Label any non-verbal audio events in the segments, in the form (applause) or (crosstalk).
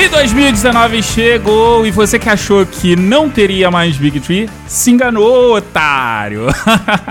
E 2019 chegou e você que achou que não teria mais Big Tree, se enganou, otário.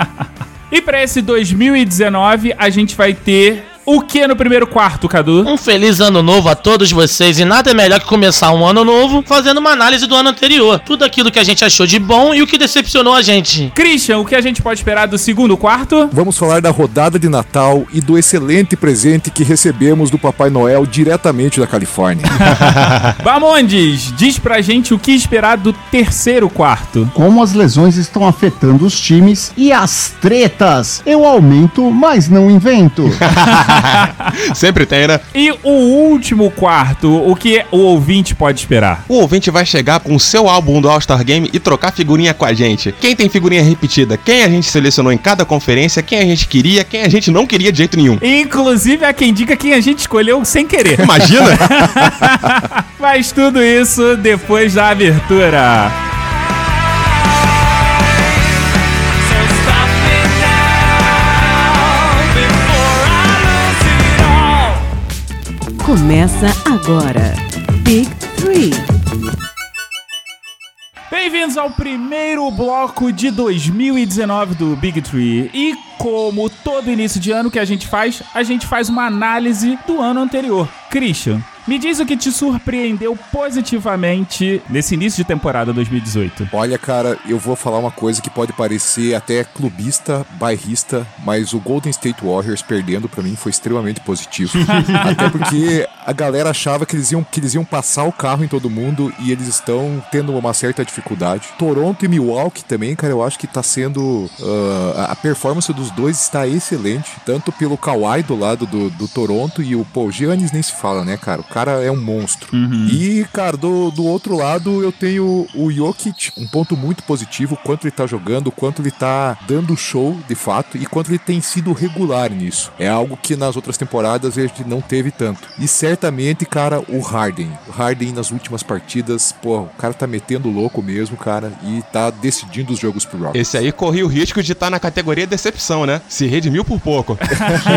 (laughs) e para esse 2019 a gente vai ter o que no primeiro quarto, Cadu? Um feliz ano novo a todos vocês e nada é melhor que começar um ano novo fazendo uma análise do ano anterior. Tudo aquilo que a gente achou de bom e o que decepcionou a gente. Christian, o que a gente pode esperar do segundo quarto? Vamos falar da rodada de Natal e do excelente presente que recebemos do Papai Noel diretamente da Califórnia. (laughs) Bamondes, diz pra gente o que esperar do terceiro quarto. Como as lesões estão afetando os times e as tretas. Eu aumento, mas não invento. (laughs) (laughs) Sempre tem, né? E o último quarto, o que o ouvinte pode esperar? O ouvinte vai chegar com o seu álbum do All-Star Game e trocar figurinha com a gente. Quem tem figurinha repetida? Quem a gente selecionou em cada conferência? Quem a gente queria? Quem a gente não queria de jeito nenhum? Inclusive há quem diga quem a gente escolheu sem querer. (laughs) Imagina? (laughs) Mas tudo isso depois da abertura. Começa agora. Big Three. Bem-vindos ao primeiro bloco de 2019 do Big Tree. E como todo início de ano que a gente faz, a gente faz uma análise do ano anterior. Christian, me diz o que te surpreendeu positivamente nesse início de temporada 2018. Olha, cara, eu vou falar uma coisa que pode parecer até clubista, bairrista, mas o Golden State Warriors perdendo pra mim foi extremamente positivo. (laughs) até porque a galera achava que eles, iam, que eles iam passar o carro em todo mundo e eles estão tendo uma certa dificuldade. Toronto e Milwaukee também, cara, eu acho que tá sendo. Uh, a performance dos dois está excelente, tanto pelo Kawhi do lado do, do Toronto e o Paul Giannis nem se fala, né, cara? O cara é um monstro. E, cara, do, do outro lado eu tenho o Jokic, um ponto muito positivo, quanto ele tá jogando, quanto ele tá dando show de fato e quanto ele tem sido regular nisso. É algo que nas outras temporadas a gente não teve tanto. E certamente, cara, o Harden. O Harden nas últimas partidas, pô, o cara tá metendo louco mesmo, cara, e tá decidindo os jogos pro Rockets. Esse aí corria o risco de estar na categoria decepção, né? Se redimiu por pouco.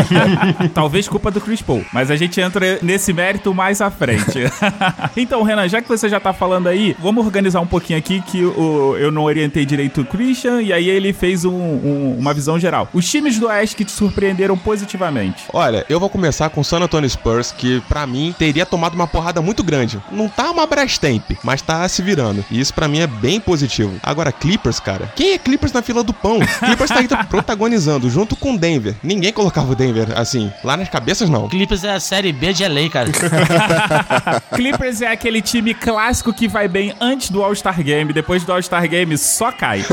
(laughs) Talvez culpa do Chris Paul, mas a gente entra nesse mérito mais à frente. (laughs) então, Renan, já que você já tá falando aí, vamos organizar um pouquinho aqui que o, eu não orientei direito o Christian e aí ele fez um- um- uma visão geral. Os times do Oeste que te surpreenderam positivamente. Olha, eu vou começar com o San Antonio Spurs, que pra mim teria tomado uma porrada muito grande. Não tá uma Brastemp, mas tá se virando. E isso pra mim é bem positivo. Agora, Clippers, cara. Quem é Clippers na fila do pão? Clippers tá aí (laughs) protagonizando junto com Denver. Ninguém colocava o Denver assim, lá nas cabeças não. Clippers é a série B de LA, cara. (laughs) Clippers é aquele time clássico que vai bem antes do All-Star Game, depois do All-Star Game só cai. (laughs)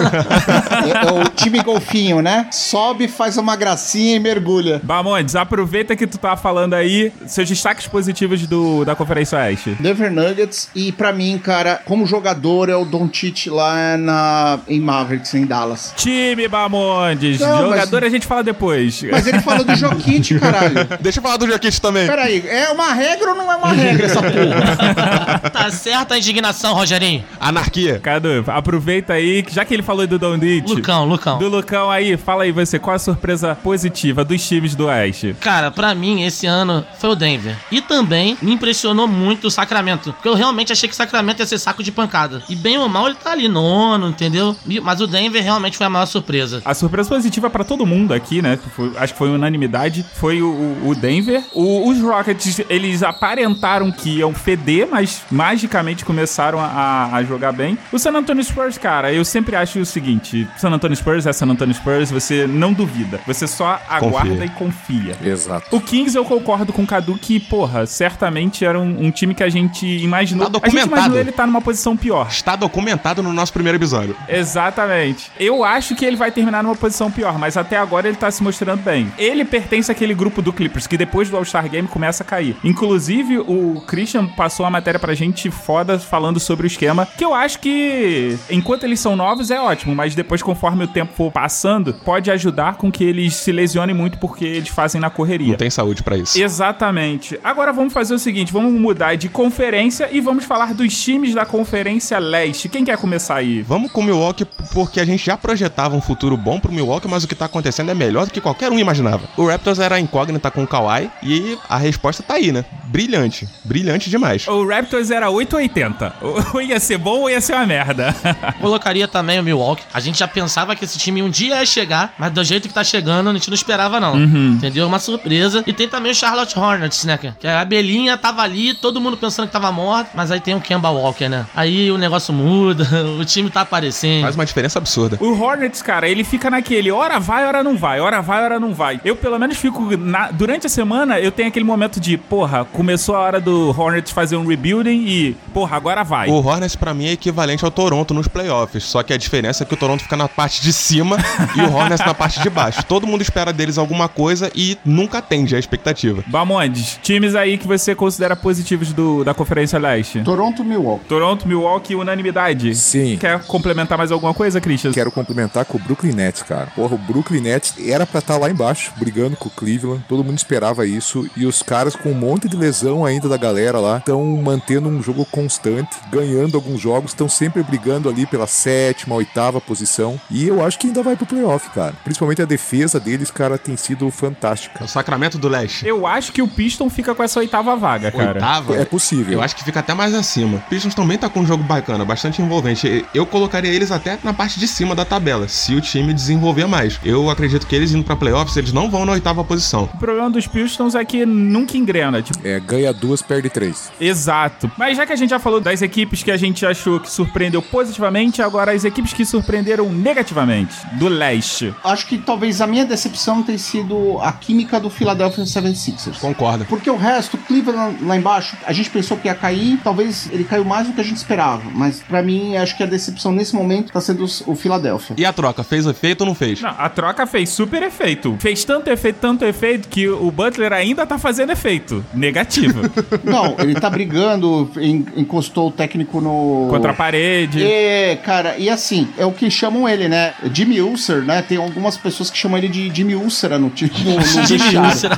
É, é o time golfinho, né? Sobe, faz uma gracinha e mergulha. Bamondes, aproveita que tu tá falando aí seus destaques positivos do, da Conferência Oeste. Denver Nuggets e pra mim, cara, como jogador é o Doncic lá na em Mavericks em Dallas. Time Bamondes, Não, jogador mas- a gente fala depois. Mas ele falou do Jokic, (laughs) caralho. Deixa eu falar do Jokic também. Peraí, é uma regra ou não é uma regra essa porra? (laughs) tá certa a indignação, Rogerinho. Anarquia. Cadu, aproveita aí, que já que ele falou do Don Ditch, Lucão, Lucão. do Lucão aí, fala aí você, qual a surpresa positiva dos times do Oeste? Cara, pra mim, esse ano foi o Denver. E também me impressionou muito o Sacramento. Porque eu realmente achei que o Sacramento ia ser saco de pancada. E bem ou mal, ele tá ali nono, entendeu? E- Mas o Denver realmente foi a maior surpresa. A surpresa positiva pra todo mundo aqui, né? foi- acho que foi unanimidade. Foi o, o Denver. O- os Rockets, eles aparentaram que iam feder, mas magicamente começaram a, a jogar bem. O San Antonio Spurs, cara, eu sempre acho o seguinte: San Antonio Spurs é San Antonio Spurs, você não duvida. Você só aguarda e confia. Exato. O Kings eu concordo com o Cadu que, porra, certamente era um, um time que a gente imaginou. Tá a gente imaginou ele estar numa posição pior. Está documentado no nosso primeiro episódio. Exatamente. Eu acho que ele vai terminar numa posição pior, mas até agora ele tá se mostrando bem. Ele pertence àquele grupo do Clippers que depois do All-Star Game começa a cair. Inclusive, o Christian passou uma matéria pra gente foda falando sobre o esquema, que eu acho que enquanto eles são novos é ótimo, mas depois conforme o tempo for passando, pode ajudar com que eles se lesionem muito porque eles fazem na correria. Não tem saúde pra isso. Exatamente. Agora vamos fazer o seguinte, vamos mudar de conferência e vamos falar dos times da Conferência Leste. Quem quer começar aí? Vamos com o Milwaukee porque a gente já projetava um futuro bom pro Milwaukee, mas o que tá acontecendo é melhor do que qualquer um imaginava. O Raptors era incógnita com o Kawhi e a resposta tá aí, né? brilhante. Brilhante demais. O Raptors era 880. Ou ia ser bom ou ia ser uma merda. (laughs) Colocaria também o Milwaukee. A gente já pensava que esse time um dia ia chegar, mas do jeito que tá chegando, a gente não esperava, não. Entendeu? Uma surpresa. E tem também o Charlotte Hornets, né? Que a abelhinha tava ali, todo mundo pensando que tava morto, mas aí tem o Kemba Walker, né? Aí o negócio muda, (laughs) o time tá aparecendo. Faz uma diferença absurda. O Hornets, cara, ele fica naquele hora vai, hora não vai, hora vai, hora não vai. Eu, pelo menos, fico. na- durante a semana, eu tenho aquele momento de, porra, começou a hora do Hornets fazer um rebuilding e, porra, agora vai. O Hornets pra mim é equivalente ao Toronto nos playoffs, só que a diferença é que o Toronto fica na parte de cima (laughs) e o Hornets na parte de baixo. Todo mundo espera deles alguma coisa e nunca atende a expectativa. Bamondes, times aí que você considera positivos do, da Conferência Leste. Toronto, Milwaukee. Toronto, Milwaukee, unanimidade. Sim. Quer complementar mais alguma coisa, Christian? Quero complementar com o Brooklyn Nets, cara. Porra, o Brooklyn Nets era pra estar lá embaixo, brigando com o Cleveland. Todo mundo esperava isso. E os caras, com um monte de lesão ainda da galera lá, estão mantendo um jogo constante, ganhando alguns jogos, estão sempre brigando ali pela sétima, oitava posição. E eu acho que ainda vai pro playoff, cara. Principalmente a defesa deles, cara, tem sido fantástica. O Sacramento do Leste. Eu acho que o Piston fica com essa oitava vaga, cara. Oitava? É possível. Eu acho que fica até mais acima. Pistons também tá com um jogo bacana, bastante envolvente. Eu colocaria eles até na parte de cima da tabela, se o time desenvolver mais. Eu acredito que eles indo pra playoffs, eles não vão na oitava posição. O problema dos Pistons é que nunca engrena, tipo, É, ganha duas, perde três. Exato. Mas já que a gente já falou das equipes que a gente achou que surpreendeu positivamente, agora as equipes que surpreenderam negativamente, do leste. Acho que talvez a minha decepção tenha sido a química do Philadelphia 76ers. Concordo. Porque o resto, Cleveland lá embaixo, a gente pensou que ia cair, talvez ele caiu mais do que a gente esperava. Mas pra mim, acho que a decepção nesse momento tá sendo o Philadelphia. E a troca, fez efeito ou não fez? Não, a troca fez super efeito. Fez tanto efeito, tanto efeito, que o Butler ainda tá fazendo efeito. Negativo. (laughs) Não, ele tá brigando, en- encostou o técnico no. Contra a parede. É, cara, e assim, é o que chamam ele, né? Jimmy Ulcer, né? Tem algumas pessoas que chamam ele de Jimmy Úlcera no, ti- no, no (laughs) Jimmy. Úlcera.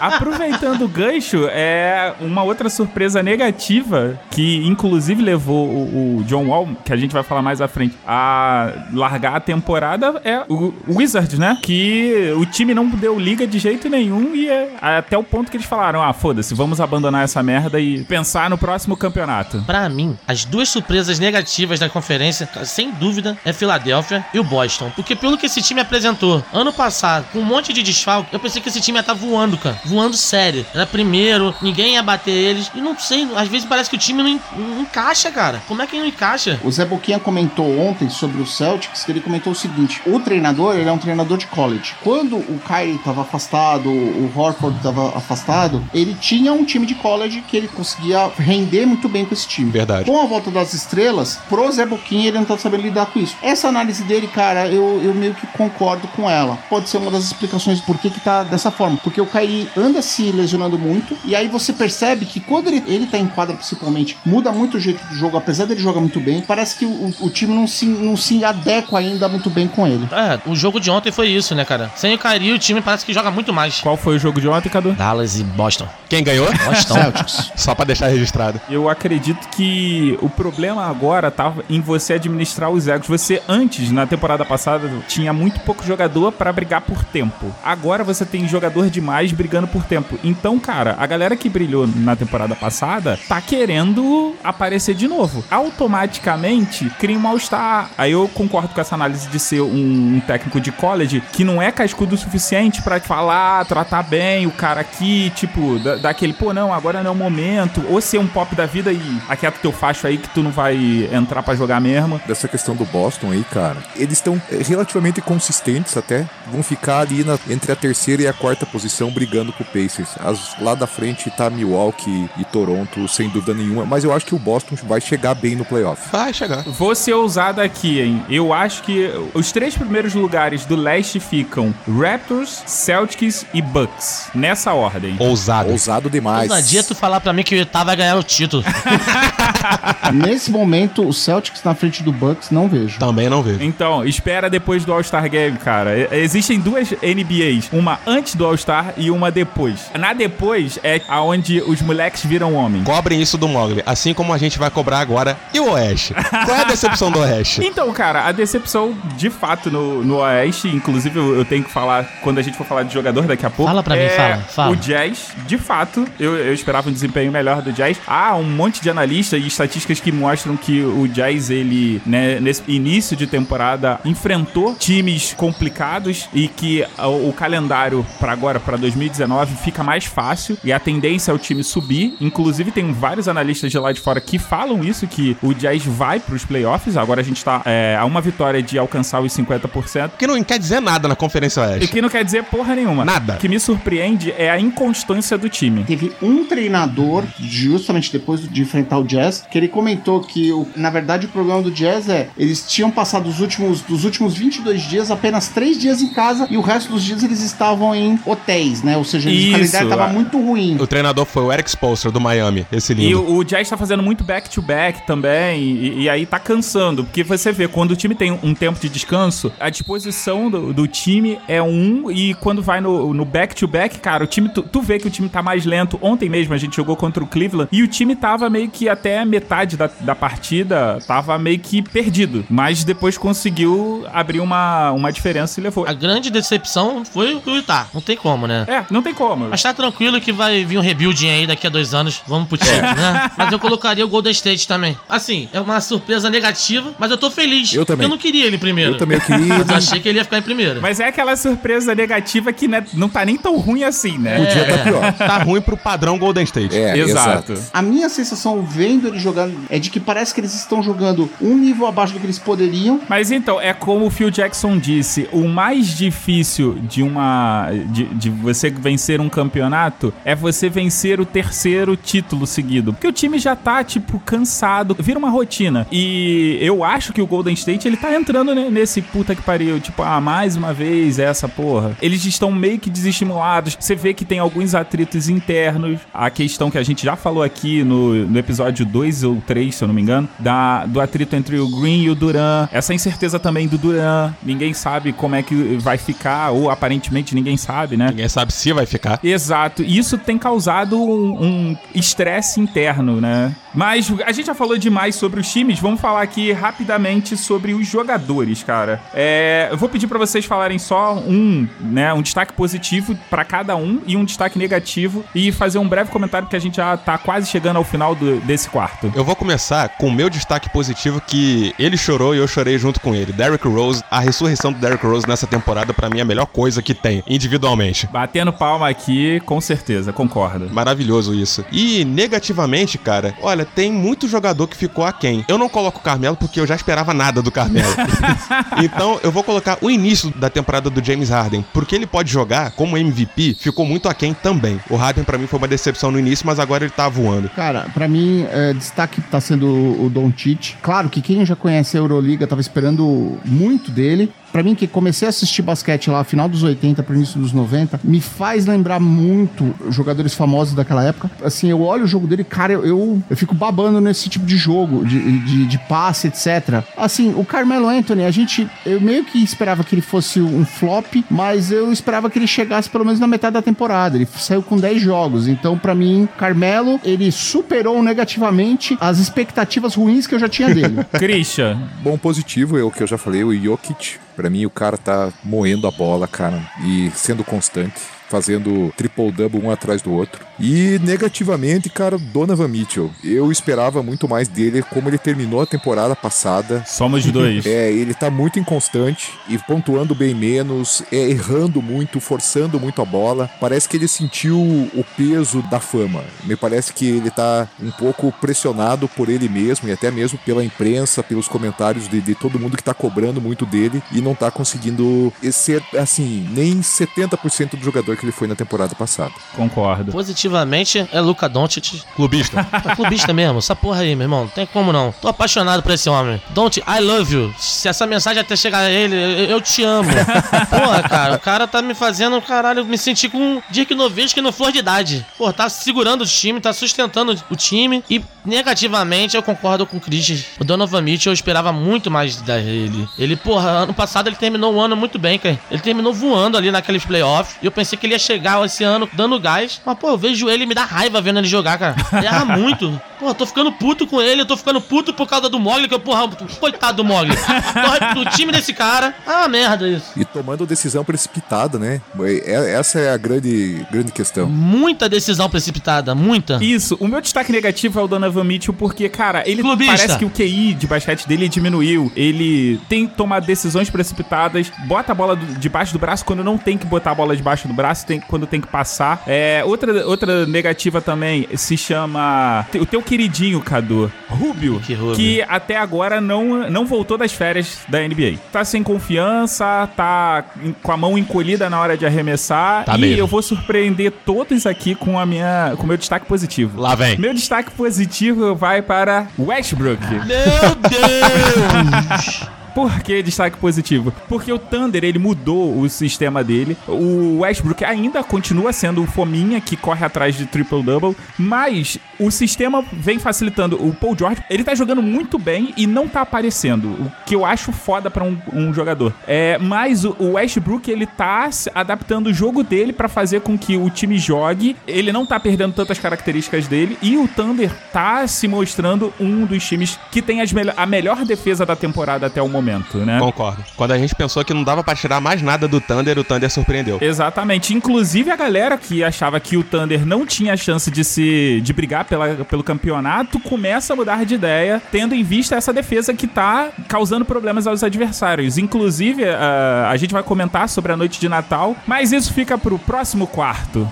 Aproveitando o gancho, é uma outra surpresa negativa que inclusive levou o, o John Wall, que a gente vai falar mais à frente, a largar a temporada é o Wizards, né? Que o time não deu liga de jeito nenhum e é até o ponto que eles falaram: ah, foda-se, vamos abandonar essa merda e pensar no próximo campeonato. Pra mim, as duas surpresas negativas da conferência, sem dúvida, é Filadélfia e o Boston. Porque pelo que esse time apresentou ano passado, com um monte de desfalque, eu pensei que esse time ia estar voando, cara. Voando sério. Era primeiro, ninguém ia bater eles. E não sei, às vezes parece que o time não, não encaixa, cara. Como é que não encaixa? O Zé Boquinha comentou ontem sobre o Celtics que ele comentou o seguinte: o treinador ele é um treinador de college. Quando o Kyrie estava afastado, o Horford estava afastado, ele tinha um time de college que ele conseguia render muito bem com esse time. Verdade. Com a volta das estrelas, pro Zé Boquinha ele não tá sabendo lidar com isso. Essa análise dele, cara, eu, eu meio que concordo com ela. Pode ser uma das explicações por que, que tá dessa forma. Porque o Kyrie anda se lesionando muito, e aí você percebe que quando ele, ele tá em quadra principalmente, muda muito o jeito do jogo, apesar dele jogar muito bem, parece que o, o time não se, não se adequa ainda muito bem com ele. É, o jogo de ontem foi isso, né, cara? Sem o Kyrie, o time parece que joga muito mais. Qual foi o jogo de ontem, Cadu? Dallas e Boston. Quem ganhou? Boston. Celtics. (laughs) Só pra deixar registrado. Eu acredito que o problema agora tava em você administrar os egos. Você antes, na temporada passada, tinha muito pouco jogador pra brigar por tempo. Agora você tem jogador demais brigando por tempo. Então, cara, a galera que brilhou na temporada passada tá querendo aparecer de novo. Automaticamente cria um mal-estar. Aí eu concordo com essa análise de ser um, técnico de college que não é cascudo o suficiente pra falar, tratar bem o cara aqui, tipo, da, daquele, pô, não, agora não é o momento. Ou ser um pop da vida e aquieta teu facho aí que tu não vai entrar pra jogar mesmo. Dessa questão do Boston aí, cara, eles estão eh, relativamente consistentes até. Vão ficar ali na- entre a terceira e a quarta posição brigando com o Pacers. As- lá da frente tá Milwaukee e Toronto, sem dúvida nenhuma. Mas eu acho que o Boston vai chegar bem no playoff. Vai chegar. Vou ser ousado aqui, hein? Eu acho que os três primeiros lugares do leste ficam Raptors, Celtics e Bucks. Nessa ordem. Ousado. Ousado demais. Não adianta tu falar pra mim que o Utah vai ganhar o título. (laughs) Nesse momento, o Celtics na frente do Bucks, não vejo. Também não vejo. Então, espera depois do All-Star Game, cara. Existem duas NBAs, uma antes do All-Star e uma depois. Na depois é aonde os moleques viram homem. Cobrem isso do Mogli, assim como a gente vai cobrar agora. E o Oeste? Qual é a decepção do Oeste? (laughs) Então, cara, a decepção de fato no, no Oeste, inclusive eu, eu tenho que falar quando a gente for falar de jogador daqui a pouco. Fala pra mim, é fala, fala. O Jazz, de fato. Eu, eu esperava um desempenho melhor do Jazz. Há um monte de analistas e estatísticas que mostram que o Jazz, ele, né, nesse início de temporada, enfrentou times complicados e que o, o calendário para agora, para 2019, fica mais fácil e a tendência é o time subir. Inclusive, tem vários analistas de lá de fora que falam isso, que o Jazz vai pros playoffs. Agora a gente tá é, a uma vitória de alcançar os 50%. Que não quer dizer nada na Conferência E Oeste. que não quer dizer porra nenhuma. Nada. O que me surpreende é a inconstância do time. Teve um treinador, justamente depois de enfrentar o Jazz, que ele comentou que, o- na verdade, o problema do Jazz é eles tinham passado os últimos, dos últimos 22 dias apenas 3 dias em casa e o resto dos dias eles estavam em hotéis, né? Ou seja, o calendário tava é. Muito ruim. O treinador foi o Eric Spoelstra do Miami, esse E lindo. o, o Jazz tá fazendo muito back-to-back também, e, e aí tá cansando. Porque você vê, quando o time tem um tempo de descanso, a disposição do, do time é um, e quando vai no back-to-back, cara, o time, tu, tu vê que o time tá mais lento. Ontem mesmo a gente jogou contra o Cleveland, e o time tava meio que até metade da, da partida, tava meio que perdido. Mas depois conseguiu abrir uma, uma diferença e levou. A grande decepção foi o Utah. Não tem como, né? É, não tem como. Mas tá tranquilo que vai vir um rebuilding aí daqui a dois anos. Vamos pro time, né? Mas eu colocaria o Golden State também. Assim, é uma surpresa negativa, mas eu tô feliz. Eu também. Eu não queria ele primeiro. Eu também queria. (laughs) Mas eu achei que ele ia ficar em primeiro. Mas é aquela surpresa negativa que né, não tá nem tão ruim assim, né? Podia tá pior. (laughs) Tá ruim pro padrão Golden State. É, Exato. exato. A minha sensação vendo ele jogando é de que parece que eles estão jogando um nível abaixo do que eles poderiam. Mas então, é como o Phil Jackson disse: o mais difícil de uma. De, de você vencer um campeonato é você vencer o terceiro título seguido. Porque o time já tá, tipo, cansado, vira uma rotina. E eu acho que o Golden State ele tá entrando ne- nesse puta que pariu. Tipo, ah, mais uma vez essa porra. Eles estão meio que desestimulados. Você vê que tem alguns atritos internos. A questão que a gente já falou aqui no, no episódio 2 ou 3, se eu não me engano, da, do atrito entre o Green e o Duran. Essa incerteza também do Duran. Ninguém sabe como é que vai ficar, ou aparentemente ninguém sabe, né? Ninguém sabe se vai ficar. Exato, isso tem causado um um estresse interno, né? Mas a gente já falou demais sobre os times, vamos falar aqui rapidamente sobre os jogadores, cara. É, eu vou pedir pra vocês falarem só um, né, um destaque positivo pra cada um e um destaque negativo e fazer um breve comentário porque a gente já tá quase chegando ao final do- desse quarto. Eu vou começar com o meu destaque positivo que ele chorou e eu chorei junto com ele. Derrick Rose, a ressurreição do Derrick Rose nessa temporada pra mim é a melhor coisa que tem, individualmente. Batendo palma aqui, com certeza, concordo. Maravilhoso isso. E negativamente, cara, olha, tem muito jogador que ficou aquém. Eu não coloco o Carmelo porque eu já esperava nada do Carmelo. (laughs) então eu vou colocar o início da temporada do James Harden, porque ele pode jogar como MVP, ficou muito aquém também. O Harden pra mim foi uma decepção no início, mas agora ele tá voando. Cara, pra mim, é, destaque tá sendo o Doncic. Claro que quem já conhece a Euroliga tava esperando muito dele. Pra mim, que comecei a assistir basquete lá, final dos 80 pro início dos 90, me faz lembrar muito jogadores famosos daquela época. Assim, eu olho o jogo dele, cara, eu, eu, eu fico babando nesse tipo de jogo, de, de, de passe, etc. Assim, o Carmelo Anthony, a gente, eu meio que esperava que ele fosse um flop, mas eu esperava que ele chegasse pelo menos na metade da temporada. Ele saiu com 10 jogos, então pra mim, Carmelo, ele superou negativamente as expectativas ruins que eu já tinha dele. (laughs) Christian, Bom positivo é o que eu já falei, o Jokic. Pra mim, o cara tá moendo a bola, cara, e sendo constante, fazendo triple-double um atrás do outro. E negativamente, cara, Donovan Mitchell. Eu esperava muito mais dele, como ele terminou a temporada passada. somos dois. É, ele tá muito inconstante e pontuando bem menos, é, errando muito, forçando muito a bola. Parece que ele sentiu o peso da fama. Me parece que ele tá um pouco pressionado por ele mesmo e até mesmo pela imprensa, pelos comentários de, de todo mundo que tá cobrando muito dele e não tá conseguindo ser, assim, nem 70% do jogador que ele foi na temporada passada. Concordo. Positivamente é Luca Doncic. Clubista. É clubista mesmo, essa porra aí, meu irmão. Não tem como não. Tô apaixonado por esse homem. Don't, I love you. Se essa mensagem até chegar a ele, eu, eu te amo. (laughs) Porra, cara, o cara tá me fazendo, caralho, me sentir com um Dirk Nowitzki no flor de idade. Pô, tá segurando o time, tá sustentando o time. E negativamente eu concordo com o Chris. O Donovan Mitchell eu esperava muito mais dele. Ele, porra, ano passado ele terminou o ano muito bem, cara. Ele terminou voando ali naqueles playoffs. E eu pensei que ele ia chegar esse ano dando gás. Mas, pô, eu vejo ele e me dá raiva vendo ele jogar, cara. Ele erra (laughs) muito. Pô, tô ficando puto com ele, eu tô ficando puto por causa do Mogli, que eu, porra, coitado do Mogli. Torre do time desse cara. Ah, merda isso. E tomando decisão precipitada, né? É- Essa é a grande, grande questão. Muita decisão precipitada, muita. Isso, o meu destaque negativo é o Donovan Mitchell, porque, cara, ele Clubista. parece que o QI de basquete dele diminuiu. Ele tem que tomar decisões precipitadas, bota a bola debaixo do braço quando não tem que botar a bola debaixo do braço, tem, quando tem que passar. É, outra, outra negativa também se chama. O teu queridinho, Cadu, Rubio, Que Rubio? que até agora não, não voltou das férias da NBA. Tá sem confiança, tá com a mão encolhida na hora de arremessar. Tá e mesmo. eu vou surpreender todos aqui com a minha com o meu destaque positivo. Lá vem. Meu destaque positivo vai para Westbrook. Meu Deus! (laughs) Por que destaque positivo? Porque o Thunder, ele mudou o sistema dele. O Westbrook ainda continua sendo o fominha que corre atrás de triple-double, mas o sistema vem facilitando. O Paul George, ele tá jogando muito bem e não tá aparecendo, o que eu acho foda pra um, um jogador. É, mas o, Westbrook, ele tá adaptando o jogo dele pra fazer com que o time jogue. Ele não tá perdendo tantas características dele e o Thunder tá se mostrando um dos times que tem as a melhor defesa da temporada até o momento, né? Concordo. Quando a gente pensou que não dava pra tirar mais nada do Thunder, o Thunder surpreendeu. Exatamente. Inclusive a galera que achava que o Thunder não tinha chance de se de brigar pela, pelo campeonato começa a mudar de ideia, tendo em vista essa defesa que tá causando problemas aos adversários. Inclusive, ah, a gente vai comentar sobre a noite de Natal, mas isso fica pro próximo quarto.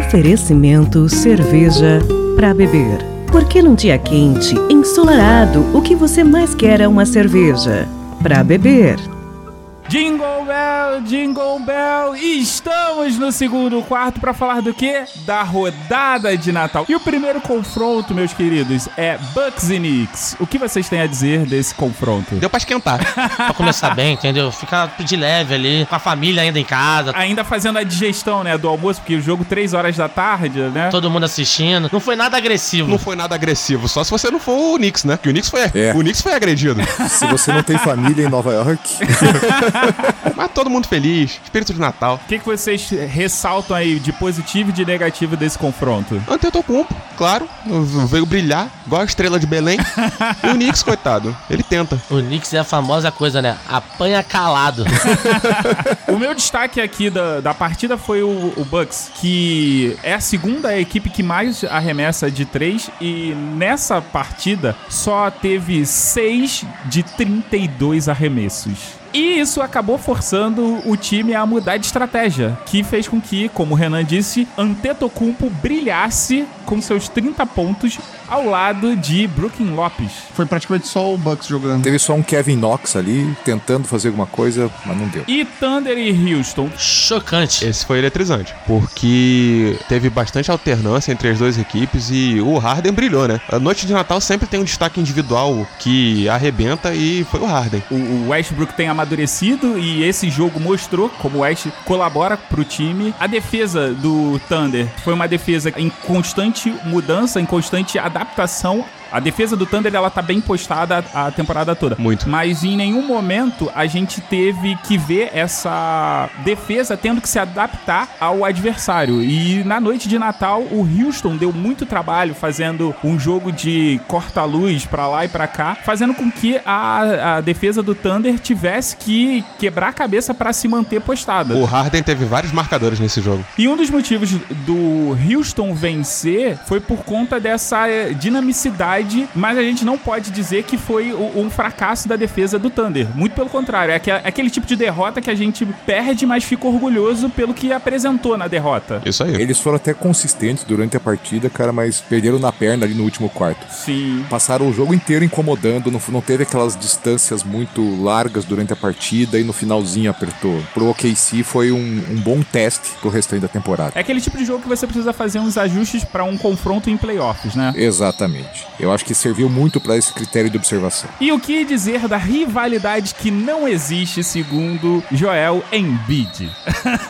Oferecimento cerveja para beber. Porque num dia quente, ensolarado, o que você mais quer é uma cerveja para beber. Jingle Bell, Jingle Bell, e estamos no segundo quarto pra falar do quê? Da rodada de Natal. E o primeiro confronto, meus queridos, é Bucks e Knicks. O que vocês têm a dizer desse confronto? Deu pra esquentar. pra começar bem, entendeu? Ficar de leve ali, com a família ainda em casa, Ainda fazendo a digestão, né, do almoço, porque o jogo 3 horas da tarde, né? todo mundo assistindo. Não foi nada agressivo. Não foi nada agressivo, só se você não for o Knicks, né? Que o Knicks foi, É. o Knicks foi agredido. Se você não tem família em Nova York, (laughs) (laughs) Mas todo mundo feliz, espírito de Natal. O que, que vocês ressaltam aí de positivo e de negativo desse confronto? Antetokounmpo, claro, veio brilhar, igual a estrela de Belém. (laughs) e o Knicks, coitado, ele tenta. O Knicks é a famosa coisa, né? Apanha calado. (laughs) O meu destaque aqui da, da partida foi o, o Bucks, que é a segunda equipe que mais arremessa de três e nessa partida só teve 6 de 32 arremessos. E isso acabou forçando o time a mudar de estratégia, que fez com que, como o Renan disse, Antetokounmpo brilhasse com seus 30 pontos ao lado de Brooklyn Lopes. Foi praticamente só o Bucks jogando. teve só um Kevin Knox ali tentando fazer alguma coisa, mas não deu. E Thunder e Houston. Chocante. Esse foi eletrizante, porque teve bastante alternância entre as duas equipes e o Harden brilhou, né? A noite de Natal sempre tem um destaque individual que arrebenta e foi o Harden. o- o Westbrook tem amadurecido e esse jogo mostrou como o West colabora pro time. A defesa do Thunder foi uma defesa em constante mudança, em constante adaptação. A defesa do Thunder ela tá bem postada a a temporada toda. Muito. Mas em nenhum momento a gente teve que ver essa defesa tendo que se adaptar ao adversário. E na noite de Natal, o Houston deu muito trabalho fazendo um jogo de corta-luz pra lá e pra cá, fazendo com que a, a defesa do Thunder tivesse que quebrar a cabeça pra se manter postada. O Harden teve vários marcadores nesse jogo. E um dos motivos do Houston vencer foi por conta dessa eh, mas a gente não pode dizer que foi um fracasso da defesa do Thunder. Muito pelo contrário, é aque- aquele tipo de derrota que a gente perde, mas fica orgulhoso pelo que apresentou na derrota. Isso aí. Eles foram até consistentes durante a partida, cara, mas perderam na perna ali no último quarto. Sim. Passaram o jogo inteiro incomodando, não, não teve aquelas distâncias muito largas durante a partida e no finalzinho apertou. Pro OKC foi um, um bom teste pro restante da temporada. É aquele tipo de jogo que você precisa fazer uns ajustes pra um confronto em playoffs, né? Exatamente. É Eu acho que serviu muito para esse critério de observação. E o que dizer da rivalidade que não existe, segundo Joel Embiid?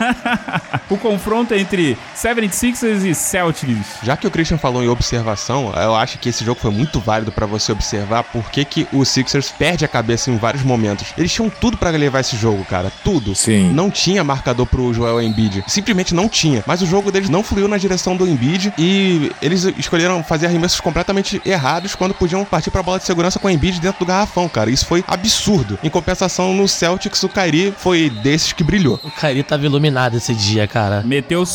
(laughs) o confronto entre 76ers e Celtics. Já que o Christian falou em observação, eu acho que esse jogo foi muito válido pra você observar por que, que o Sixers perde a cabeça em vários momentos. Eles tinham tudo pra levar esse jogo, cara. Tudo. Sim. Não tinha marcador pro Joel Embiid. Simplesmente não tinha. Mas o jogo deles não fluiu na direção do Embiid e eles escolheram fazer arremessos completamente errados quando podiam partir pra bola de segurança com o Embiid dentro do garrafão, cara. Isso foi absurdo. Em compensação, no Celtics, o Kyrie foi desses que brilhou. O Kyrie tava iluminado esse dia, cara. Meteu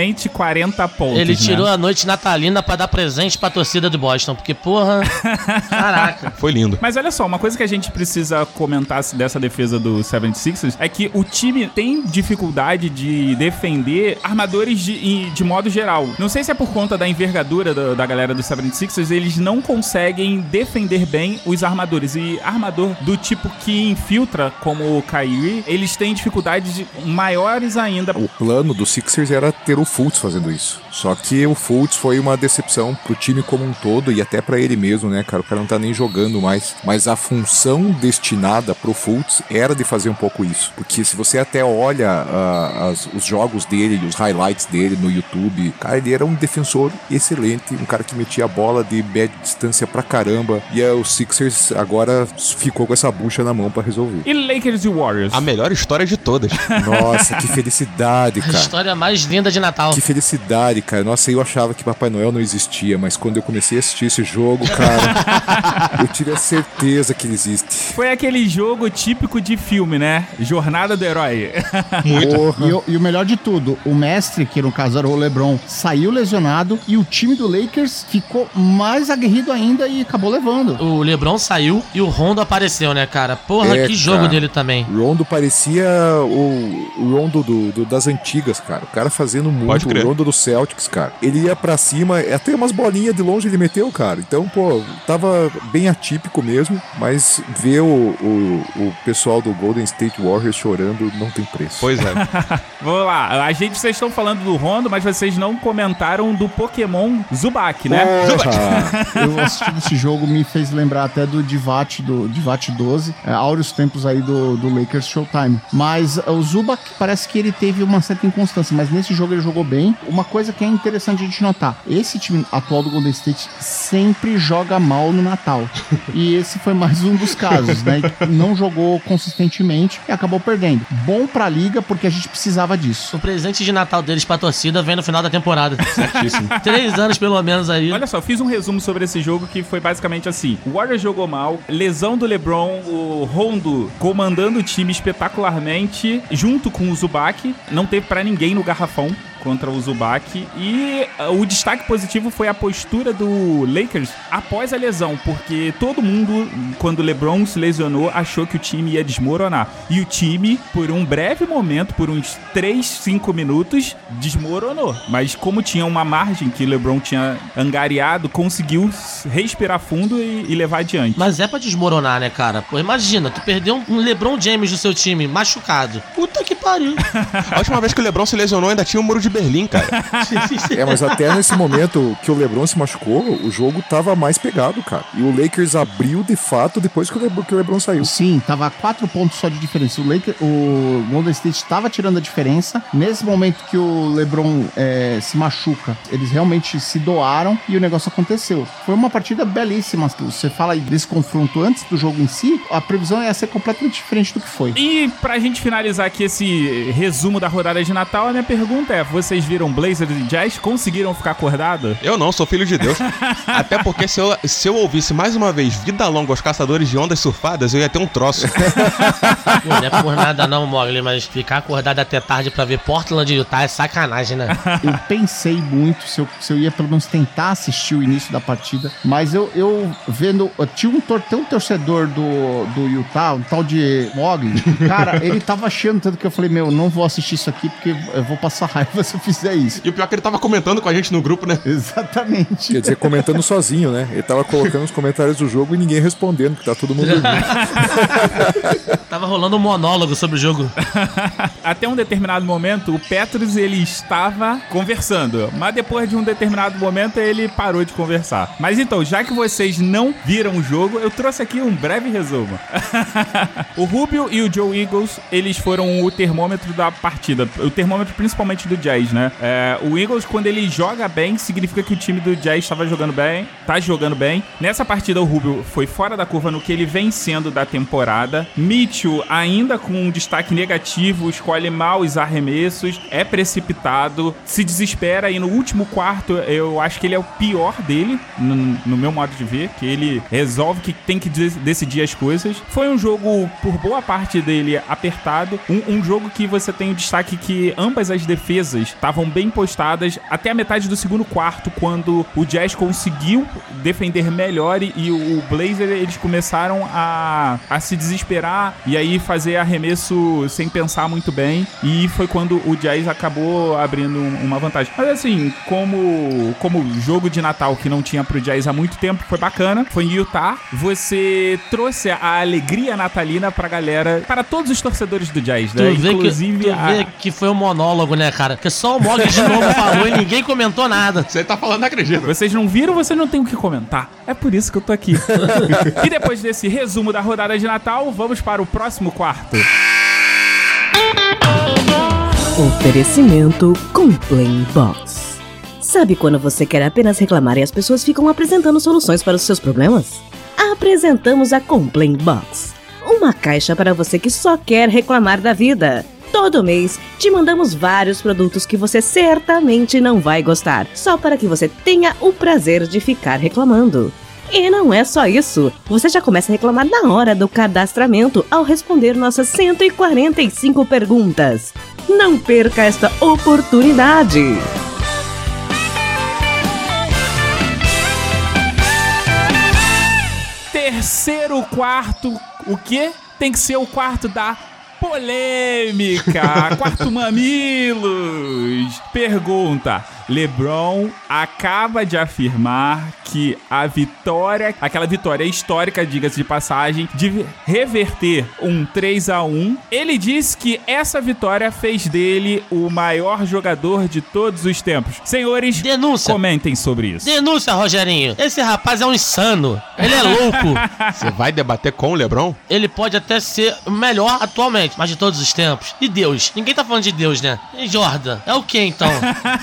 somente 40 pontos. Ele né? tirou a noite natalina pra dar presente pra torcida do Boston, porque, porra. (laughs) Caraca. Foi lindo. Mas olha só, uma coisa que a gente precisa comentar dessa defesa do 76ers é que o time tem dificuldade de defender armadores de, de modo geral. Não sei se é por conta da envergadura da, da galera do 76ers, eles não conseguem defender bem os armadores. E armador do tipo que infiltra, como o Kyrie, eles têm dificuldades de- maiores ainda. O plano do Sixers era ter o Fultz fazendo isso. Só que o Fultz foi uma decepção pro time como um todo e até pra ele mesmo, né, cara? O cara não tá nem jogando mais. Mas a função destinada pro Fultz era de fazer um pouco isso. Porque se você até olha ah, as- os jogos dele, os highlights dele no YouTube, cara, ele era um defensor excelente, um cara que metia a bola de média distância pra caramba. E aí, o Sixers agora ficou com essa bucha na mão pra resolver. E Lakers e Warriors? A melhor história de todas. Nossa, que felicidade, A cara. história mais linda de Natal. Que felicidade, cara. Nossa, eu achava que Papai Noel não existia, mas quando eu comecei a assistir esse jogo, cara, (laughs) eu tive a certeza que ele existe. Foi aquele jogo típico de filme, né? Jornada do Herói. (laughs) Porra. E, o- e o melhor de tudo, o mestre, que no caso era o LeBron, saiu lesionado e o time do Lakers ficou mais aguerrido ainda e acabou levando. O LeBron saiu e o Rondo apareceu, né, cara? Porra, É, que jogo cara. dele também. Rondo parecia o, o Rondo do, do- das antigas, cara. O cara fazendo muito, o Rondo do Celtics, cara. Ele ia pra cima, até umas bolinhas de longe ele meteu, cara. Então, pô, tava bem atípico mesmo, mas ver o, o, o pessoal do Golden State Warriors chorando não tem preço. Pois é. (laughs) Vamos lá, a gente, vocês estão falando do Rondo, mas vocês não comentaram do Pokémon Zubat, né? Porra. (laughs) Eu assistindo esse jogo me fez lembrar até do Divat, do Divat 12, é, áureos tempos aí do, do Lakers Showtime. Mas é, o Zubac parece que ele teve uma certa inconstância, mas nesse jogo ele jogou bem. Uma coisa que é interessante a gente notar, esse time atual do Golden State sempre joga mal no Natal. (laughs) E esse foi mais um dos casos, né? Não jogou consistentemente e acabou perdendo. Bom pra liga porque a gente precisava disso. O presente de Natal deles pra torcida vem no final da temporada. Certíssimo. (laughs) Três anos pelo menos aí. Olha só, eu fiz um resumo sobre esse jogo que foi basicamente assim: o Warriors jogou mal, lesão do LeBron, o Rondo comandando o time espetacularmente, junto com o Zubac, não teve pra ninguém no garrafão contra o Zubac e uh, o destaque positivo foi a postura do Lakers após a lesão, porque todo mundo quando o LeBron se lesionou achou que o time ia desmoronar. E o time por um breve momento, por uns 3, 5 minutos, desmoronou. Mas como tinha uma margem que o LeBron tinha angariado, conseguiu respirar fundo e, e levar adiante. Mas é pra desmoronar, né, cara? Pô, imagina, tu perdeu um LeBron James do seu time, machucado. Puta que pariu. (laughs) A última vez que o LeBron se lesionou ainda tinha o muro de Berlim, cara. (laughs) É, mas até nesse momento que o LeBron se machucou, o jogo tava mais pegado, cara. E o Lakers abriu de fato depois que o, Le- que o LeBron saiu. Sim, tava quatro pontos só de diferença. O, Lakers, o Golden State estava tirando a diferença. Nesse momento que o LeBron é, se machuca, eles realmente se doaram e o negócio aconteceu. Foi uma partida belíssima. Você fala aí desse confronto antes do jogo em si, a previsão ia ser completamente diferente do que foi. E pra gente finalizar aqui esse resumo da rodada de Natal, a minha pergunta é: vocês viram Blazers e Jazz? Conseguiram ficar acordados? Eu não, sou filho de Deus. (laughs) Até porque se eu, se eu ouvisse mais uma vez Vida Longa aos Caçadores de Ondas Surfadas, eu ia ter um troço. (laughs) Pô, não é por nada não, Mogli, mas ficar acordado até tarde pra ver Portland e Utah é sacanagem, né? (laughs) Eu pensei muito se eu, se eu ia pelo menos tentar assistir o início da partida, mas eu, eu vendo. eu Tinha um, tor um torcedor do, do Utah, um tal de Mogli. Cara, ele tava achando tanto que eu falei: Meu, não vou assistir isso aqui porque eu vou passar raiva você fizer isso. E o pior é que ele tava comentando com a gente no grupo, né? (laughs) Exatamente. Quer dizer, comentando sozinho, né? Ele tava colocando os comentários do jogo e ninguém respondendo, que tá todo mundo dormindo. (laughs) Tava rolando um monólogo sobre o jogo. (laughs) Até um determinado momento, o Petrus ele estava conversando, mas depois de um determinado momento ele parou de conversar. Mas então, já que vocês não viram o jogo, eu trouxe aqui um breve resumo. o Rubio e o Joe Eagles, eles foram o termômetro da partida, o termômetro principalmente do Jazz, né? É, o Eagles, quando ele joga bem, significa que o time do Jazz estava jogando bem, tá jogando bem. Nessa partida, o Rubio foi fora da curva no que ele vem sendo da temporada. Mitchell, ainda com um destaque negativo, escolhe mal os arremessos, é precipitado, se desespera e no último quarto eu acho que ele é o pior dele, no, no meu modo de ver, que ele resolve que tem que de- decidir as coisas. Foi um jogo, por boa parte dele, apertado. Um, um jogo que você tem o destaque que ambas as defesas estavam bem postadas até a metade do segundo quarto, quando o Jazz conseguiu defender melhor e, o Blazer eles começaram a, a se desesperar e aí fazer arremesso sem pensar muito bem. E foi quando o Jazz acabou abrindo um- uma vantagem. Mas assim, como, como jogo de Natal que não tinha pro Jazz há muito tempo, foi bacana. Foi em Utah. Você trouxe a alegria natalina pra galera, para todos os torcedores do Jazz, Tu né? vê, Inclusive que, tu a- vê que foi um monólogo, né, cara? Porque só o Mog de novo (laughs) falou e ninguém comentou nada. Você tá falando, não acredito. Vocês não viram, vocês não têm o que comentar. É por isso que eu tô aqui. (laughs) e depois desse resumo da rodada de Natal, vamos para o próximo quarto. Oferecimento Complain Box. Sabe quando você quer apenas reclamar e as pessoas ficam apresentando soluções para os seus problemas? Apresentamos a Complain Box. Uma caixa para você que só quer reclamar da vida. Todo mês te mandamos vários produtos que você certamente não vai gostar, só para que você tenha o prazer de ficar reclamando. E não é só isso. Você já começa a reclamar na hora do cadastramento ao responder nossas 145 perguntas. Não perca esta oportunidade. Terceiro quarto, o quê? Tem que ser o quarto da polêmica. quarto Mamilos. Pergunta: LeBron acaba de afirmar que a vitória, aquela vitória histórica, diga-se de passagem, de reverter um 3 a 1 ele disse que essa vitória fez dele o maior jogador de todos os tempos. Senhores, Denúncia. comentem sobre isso. Denúncia, Rogerinho. Esse rapaz é um insano. Ele é louco. (laughs) Você vai debater com o LeBron? Ele pode até ser o melhor atualmente, mas de todos os tempos. E Deus? Ninguém tá falando de Deus, né? E Jordan? É o que então?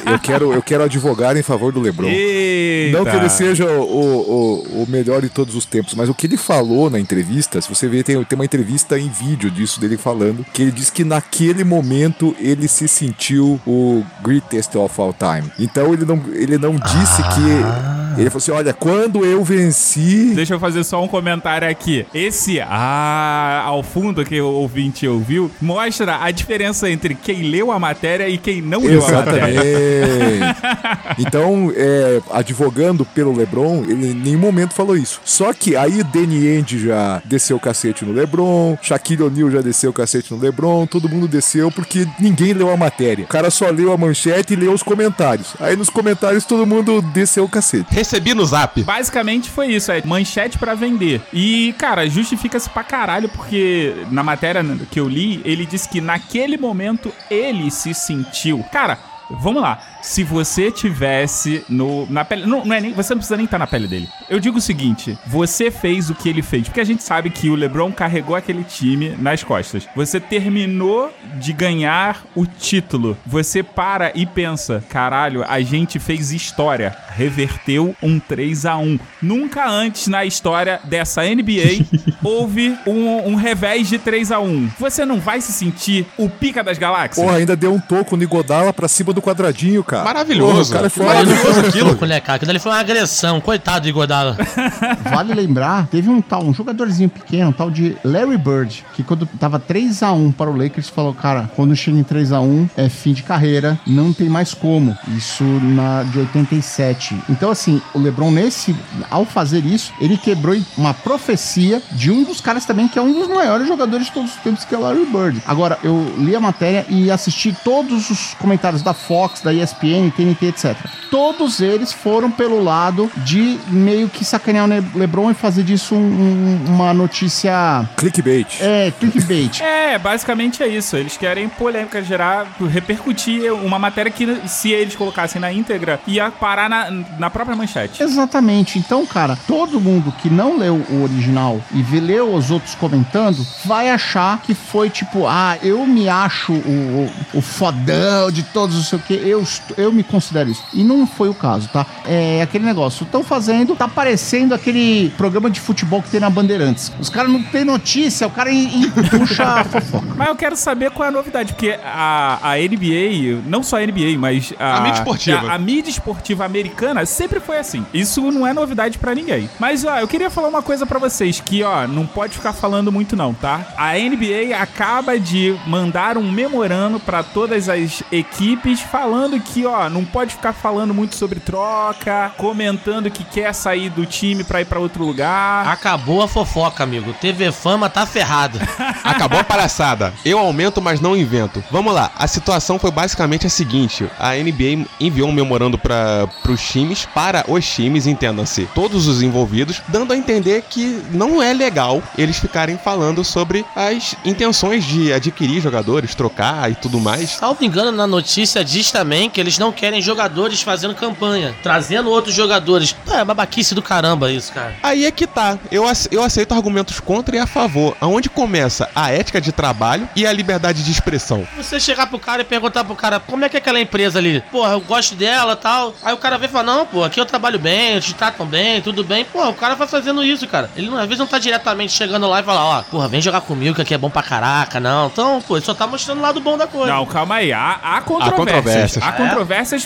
Eu quero, eu quero advogar em favor do LeBron. Eita. Não que ele seja o, o, o melhor de todos os tempos, mas o que ele falou na entrevista, se você ver, tem, tem uma entrevista em vídeo disso dele falando, que ele disse que naquele momento ele se sentiu o greatest of all time. Então ele não, ele não disse que. Ele falou assim: olha, quando eu venci. Deixa eu fazer só um comentário aqui. Esse ah ao fundo que o ouvinte ouviu mostra a diferença entre quem leu a matéria e quem não leu a matéria. (laughs) Então, é, advogando pelo LeBron, ele em nenhum momento falou isso. Só que aí Danny Ainge já desceu o cacete no LeBron, Shaquille O'Neal já desceu o cacete no LeBron, todo mundo desceu porque ninguém leu a matéria. O cara só leu a manchete e leu os comentários. Aí nos comentários todo mundo desceu o cacete. Recebi no zap. Basicamente foi isso, é manchete pra vender. E, cara, justifica-se pra caralho, porque na matéria que eu li, ele disse que naquele momento ele se sentiu. Cara, vamos lá. Se você tivesse no, na pele. Não, não é nem, você não precisa nem estar na pele dele. Eu digo o seguinte: você fez o que ele fez. Porque a gente sabe que o LeBron carregou aquele time nas costas. Você terminou de ganhar o título. Você para e pensa: caralho, a gente fez história. Reverteu um 3 a 1 Nunca antes na história dessa NBA (laughs) houve um, um revés de 3 a 1 Você não vai se sentir o pica das galáxias? Porra, ainda deu um toco no Igodala pra cima do quadradinho, cara. Maravilhoso. Porra, o cara é foda. Foi um aquilo. pouco, né, cara? Aquilo ali foi uma agressão. Coitado do Igodala. (laughs) Vale lembrar, teve um tal, um jogadorzinho pequeno, um tal de Larry Bird, que quando tava 3 a 1 para o Lakers, falou, cara, quando chega em 3 a 1 é fim de carreira, não tem mais como. Isso na de 87. Então assim, o LeBron nesse ao fazer isso, ele quebrou uma profecia de um dos caras também que é um dos maiores jogadores de todos os tempos, que é o Larry Bird. Agora, eu li a matéria e assisti todos os comentários da Fox, da ESPN, TNT, etc. Todos eles foram pelo lado de meio que sacanear o LeBron e fazer disso um- um- uma notícia Clickbait. é clickbait. (laughs) É, basicamente é isso. Eles querem polêmica, gerar, repercutir uma matéria que, se eles colocassem na íntegra, ia parar na, na própria manchete. Exatamente. Então, cara, todo mundo que não leu o original e vê, leu os outros comentando, vai achar que foi tipo, ah, eu me acho o, o, o fodão de todos, não sei o que, eu, est- eu me considero isso. E não foi o caso, tá? É aquele negócio, estão fazendo, tá parecendo aquele programa de futebol que tem na Bandeirantes. Os caras não têm notícia, o cara em- em- puxa a fofoca. Mas eu quero saber qual é a novidade, porque a, a NBA, não só a NBA, mas a, A mídia esportiva. A, a mídia esportiva americana sempre foi assim. Isso não é novidade pra ninguém. Mas, ó, eu queria falar uma coisa pra vocês, que, ó, não pode ficar falando muito não, tá? A NBA acaba de mandar um memorando pra todas as equipes falando que, ó, não pode ficar falando muito sobre troca, comentando que quer sair do time pra ir pra outro lugar. Acabou a fofoca, amigo. TV Fama tá ferrado. (laughs) Acabou a palhaçada. Eu aumento, mas não invento. Vamos lá. A situação foi basicamente a seguinte: a NBA enviou um memorando para os times, para os times, entendam-se, todos os envolvidos, dando a entender que não é legal eles ficarem falando sobre as intenções de adquirir jogadores, trocar e tudo mais. Salvo engano, na notícia diz também que eles não querem jogadores fazendo campanha, trazendo outros jogadores. Pô, é babaquice do caramba isso, cara. Aí é que tá. Eu, eu aceito argumentos contra e a favor. Aonde começa a ética de trabalho e a liberdade de expressão. Você chegar pro cara e perguntar pro cara como é que é aquela empresa ali? Porra, eu gosto dela tal. Aí o cara vem e fala: Não, pô, aqui eu trabalho bem, eles te tratam bem, tudo bem. Pô, o cara vai fazendo isso, cara. Ele às vezes não tá diretamente chegando lá e falar: Ó, porra, vem jogar comigo que aqui é bom pra caraca, não. Então, pô, ele só tá mostrando o lado bom da coisa. Não, calma aí. Há, há controvérsias. controvérsias. Há controvérsias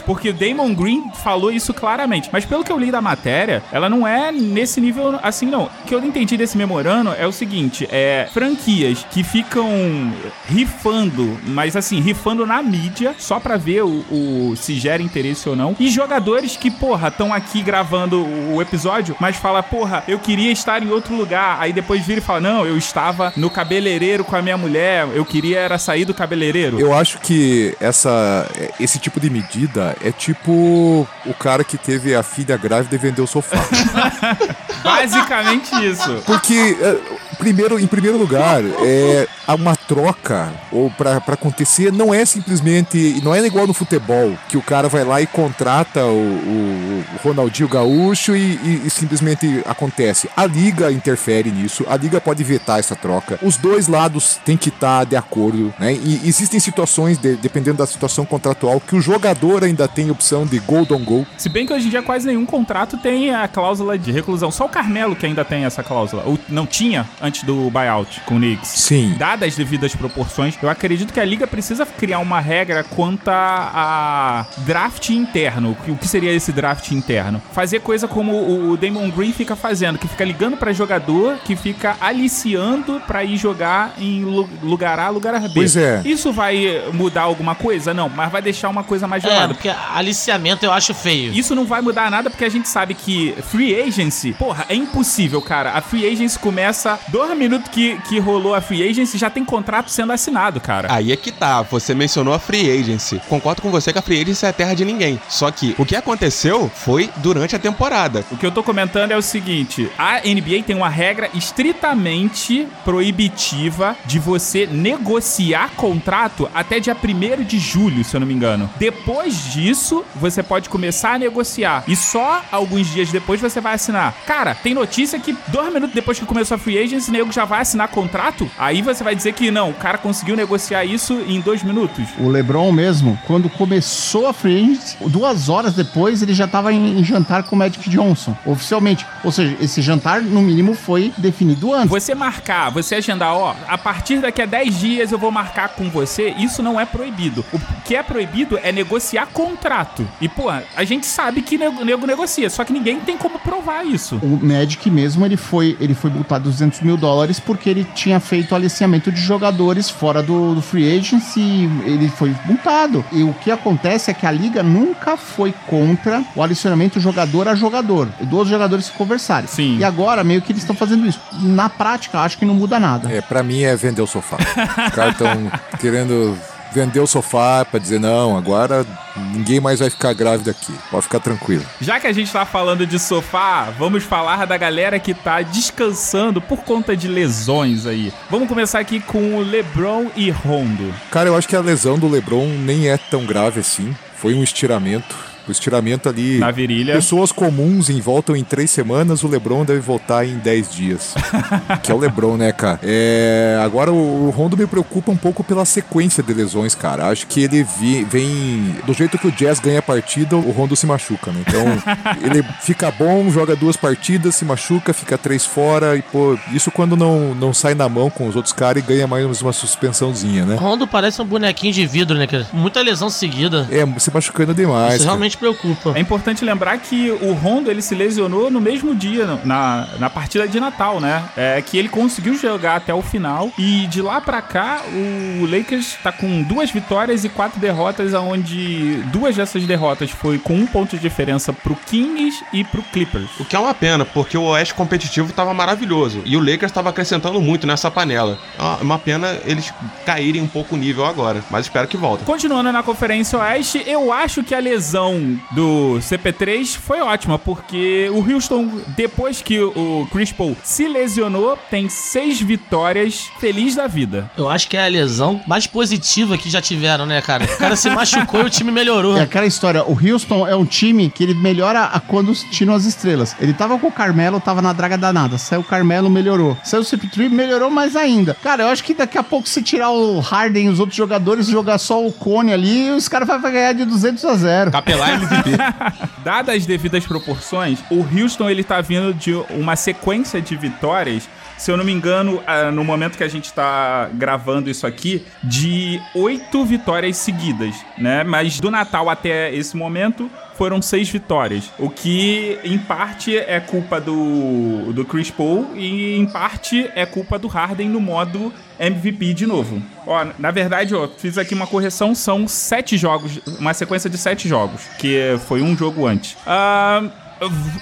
porque o Damon Green falou isso claramente. Mas pelo que eu li da matéria, ela não é nesse nível assim, não. O que eu entendi desse memorando é o seguinte: é franquias que ficam rifando, mas assim, rifando na mídia, só pra ver o, o- se gera interesse ou não. E jogadores que, porra, estão aqui gravando o, episódio, mas fala, porra, eu queria estar em outro lugar. Aí depois vira e fala, não, eu estava no cabeleireiro com a minha mulher, eu queria era sair do cabeleireiro. Eu acho que essa, esse tipo de medida é tipo o cara que teve a filha grávida e vendeu o sofá. (laughs) Basicamente isso. Porque, é, primeiro, em primeiro lugar, é uma troca ou para acontecer não é simplesmente, não é igual no futebol que o cara vai lá e contrata o, o- o Ronaldinho Gaúcho e, e- e simplesmente acontece. A liga interfere nisso, a liga pode vetar essa troca. Os dois lados têm que estar de acordo, né? E existem situações, de- dependendo da situação contratual, que o jogador ainda tem opção de go don't go. Se bem que hoje em dia quase nenhum contrato tem a cláusula de reclusão. Só o Carmelo que ainda tem essa cláusula. Ou não tinha antes do buyout com o Knicks. Sim. Dadas as devidas proporções, eu acredito que a liga precisa criar uma regra quanto a, a draft interno. O que seria esse draft interno? Fazer coisa como o Damon Green fica fazendo, que fica ligando pra jogador, que fica aliciando pra ir jogar em lu- lugar A, lugar B. Pois é. Isso vai mudar alguma coisa? Não, mas vai deixar uma coisa mais É, gelada. porque aliciamento eu acho feio. Isso não vai mudar nada porque a gente sabe que free agency, porra, é impossível, cara. A free agency começa dois minutos que, que rolou a free agency já tem contrato sendo assinado, cara. Aí é que tá, você mencionou a Free Agency. Concordo com você que a Free Agency é a terra de ninguém. Só que o que aconteceu foi durante a temporada. O que eu tô comentando é o seguinte: a NBA tem uma regra estritamente proibitiva de você negociar contrato até dia 1 de julho, se eu não me engano. Depois disso, você pode começar a negociar. E só alguns dias depois você vai assinar. Cara, tem notícia que dois minutos depois que começou a free agency, esse nego já vai assinar contrato, aí você vai dizer que não, o cara conseguiu negociar isso em dois minutos. O LeBron mesmo, quando começou a free duas horas depois ele já tava em, em jantar com o Magic Johnson, oficialmente. Ou seja, esse jantar, no mínimo, foi definido antes. Você marcar, você agendar, ó, a partir daqui a 10 dias eu vou marcar com você, isso não é proibido. O que é proibido é negociar contrato. E, pô, a gente sabe que nego, nego negocia, só que ninguém tem como provar isso. O Magic mesmo, ele foi, ele foi multado 200 mil dólares porque ele tinha feito aliciamento de jogadores fora do, do free agency e ele foi multado. E o que acontece é que a liga nunca foi contra o aliciamento jogador a jogador. Dos jogadores se conversarem. Sim. E agora, meio que eles estão fazendo isso. Na prática, acho que não muda nada. É, pra mim é vender o sofá. (laughs) Os caras estão querendo vender o sofá pra dizer, não, agora ninguém mais vai ficar grávido aqui. Pode ficar tranquilo. Já que a gente tá falando de sofá, vamos falar da galera que tá descansando por conta de lesões aí. Vamos começar aqui com o LeBron e Rondo. Cara, eu acho que a lesão do LeBron nem é tão grave assim. Foi um estiramento. O estiramento ali. Na virilha. Pessoas comuns em voltam em três semanas, o Lebron deve voltar em dez dias. (laughs) que é o Lebron, né, cara? É, agora o, o Rondo me preocupa um pouco pela sequência de lesões, cara. Acho que ele vi- vem. Do jeito que o Jazz ganha a partida, o Rondo se machuca, né? Então, (laughs) ele fica bom, joga duas partidas, se machuca, fica três fora. E, pô, isso quando não, não sai na mão com os outros caras e ganha mais uma suspensãozinha, né? Rondo parece um bonequinho de vidro, né, cara? Muita lesão seguida. É, se machucando demais. Isso cara. Realmente preocupa. É importante lembrar que o Rondo ele se lesionou no mesmo dia, na, na partida de Natal, né? É que ele conseguiu jogar até o final e de lá pra cá o Lakers tá com duas vitórias e quatro derrotas, onde duas dessas derrotas foi com um ponto de diferença pro Kings e pro Clippers. O que é uma pena, porque o Oeste competitivo tava maravilhoso. E o Lakers tava acrescentando muito nessa panela. É uma- uma pena eles caírem um pouco o nível agora. Mas espero que voltem. Continuando na Conferência Oeste, eu acho que a lesão do CP3 foi ótima, porque o Houston, depois que o Chris Paul se lesionou, tem seis vitórias, feliz da vida. Eu acho que é a lesão mais positiva que já tiveram, né, cara? O cara se machucou e o time melhorou. (laughs) É aquela história, o Houston é um time que ele melhora a quando tiram as estrelas. Ele tava com o Carmelo, tava na draga danada. Saiu o Carmelo, melhorou. Saiu o CP3, melhorou mais ainda. Cara, eu acho que daqui a pouco se tirar o Harden e os outros jogadores, jogar só o Cone ali, os caras vão ganhar de 200 a 0. Capelar MVP. (laughs) Dadas as devidas proporções, o Houston ele tá vindo de uma sequência de vitórias. Se eu não me engano, ah, no momento que a gente tá gravando isso aqui, de oito vitórias seguidas, né? Mas do Natal até esse momento foram seis vitórias. O que, em parte, é culpa do, do Chris Paul e, em parte, é culpa do Harden no modo MVP de novo. Ó, na verdade, ó, fiz aqui uma correção, são sete jogos, uma sequência de sete jogos, que foi um jogo antes. Ah,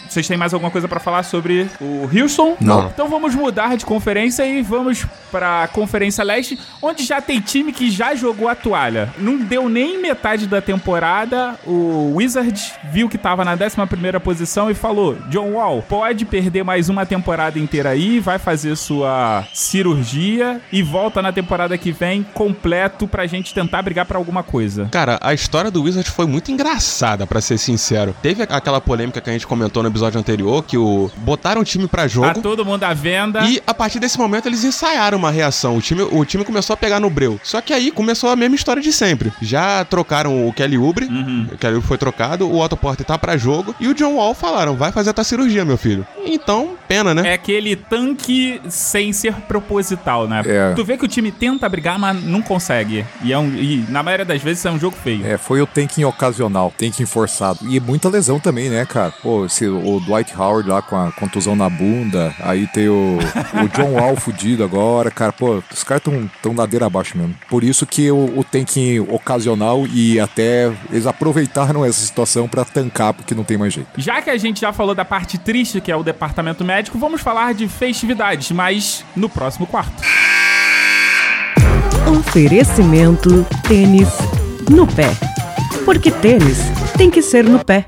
vocês têm mais alguma coisa pra falar sobre o Houston? Não. Então vamos mudar de conferência e vamos pra Conferência Leste, onde já tem time que já jogou a toalha. Não deu nem metade da temporada, o Wizards viu que tava na 11ª posição e falou, John Wall, pode perder mais uma temporada inteira aí, vai fazer sua cirurgia e volta na temporada que vem completo pra gente tentar brigar pra alguma coisa. Cara, a história do Wizards foi muito engraçada, pra ser sincero. Teve aquela polêmica que a gente comentou no episódio anterior, que o botaram o time pra Tá jogo. todo mundo à venda. E a partir desse momento eles ensaiaram uma reação. O time, o time começou a pegar no breu. Só que aí começou a mesma história de sempre. Já trocaram o Kelly Oubre. O Kelly Oubre foi trocado. O Otto Porter tá pra jogo. E o John Wall falaram: vai fazer a tua cirurgia, meu filho. Então, pena, né? É aquele tanque sem ser proposital, né? É. Tu vê que o time tenta brigar, mas não consegue. E, é um, e na maioria das vezes é um jogo feio. É, foi o tanking ocasional, tanking forçado. E muita lesão também, né, cara? Pô, esse, o Dwight Howard lá com a contusão na bunda, aí tem o, o John Wall (laughs) fudido agora, cara. Pô, os caras tão, tão ladeira abaixo mesmo. Por isso que o, o tanking ocasional e até eles aproveitaram essa situação pra tancar, porque não tem mais jeito. Já que a gente já falou da parte triste, que é o departamento médico, vamos falar de festividades, mas no próximo quarto. Oferecimento tênis no pé. Porque tênis tem que ser no pé.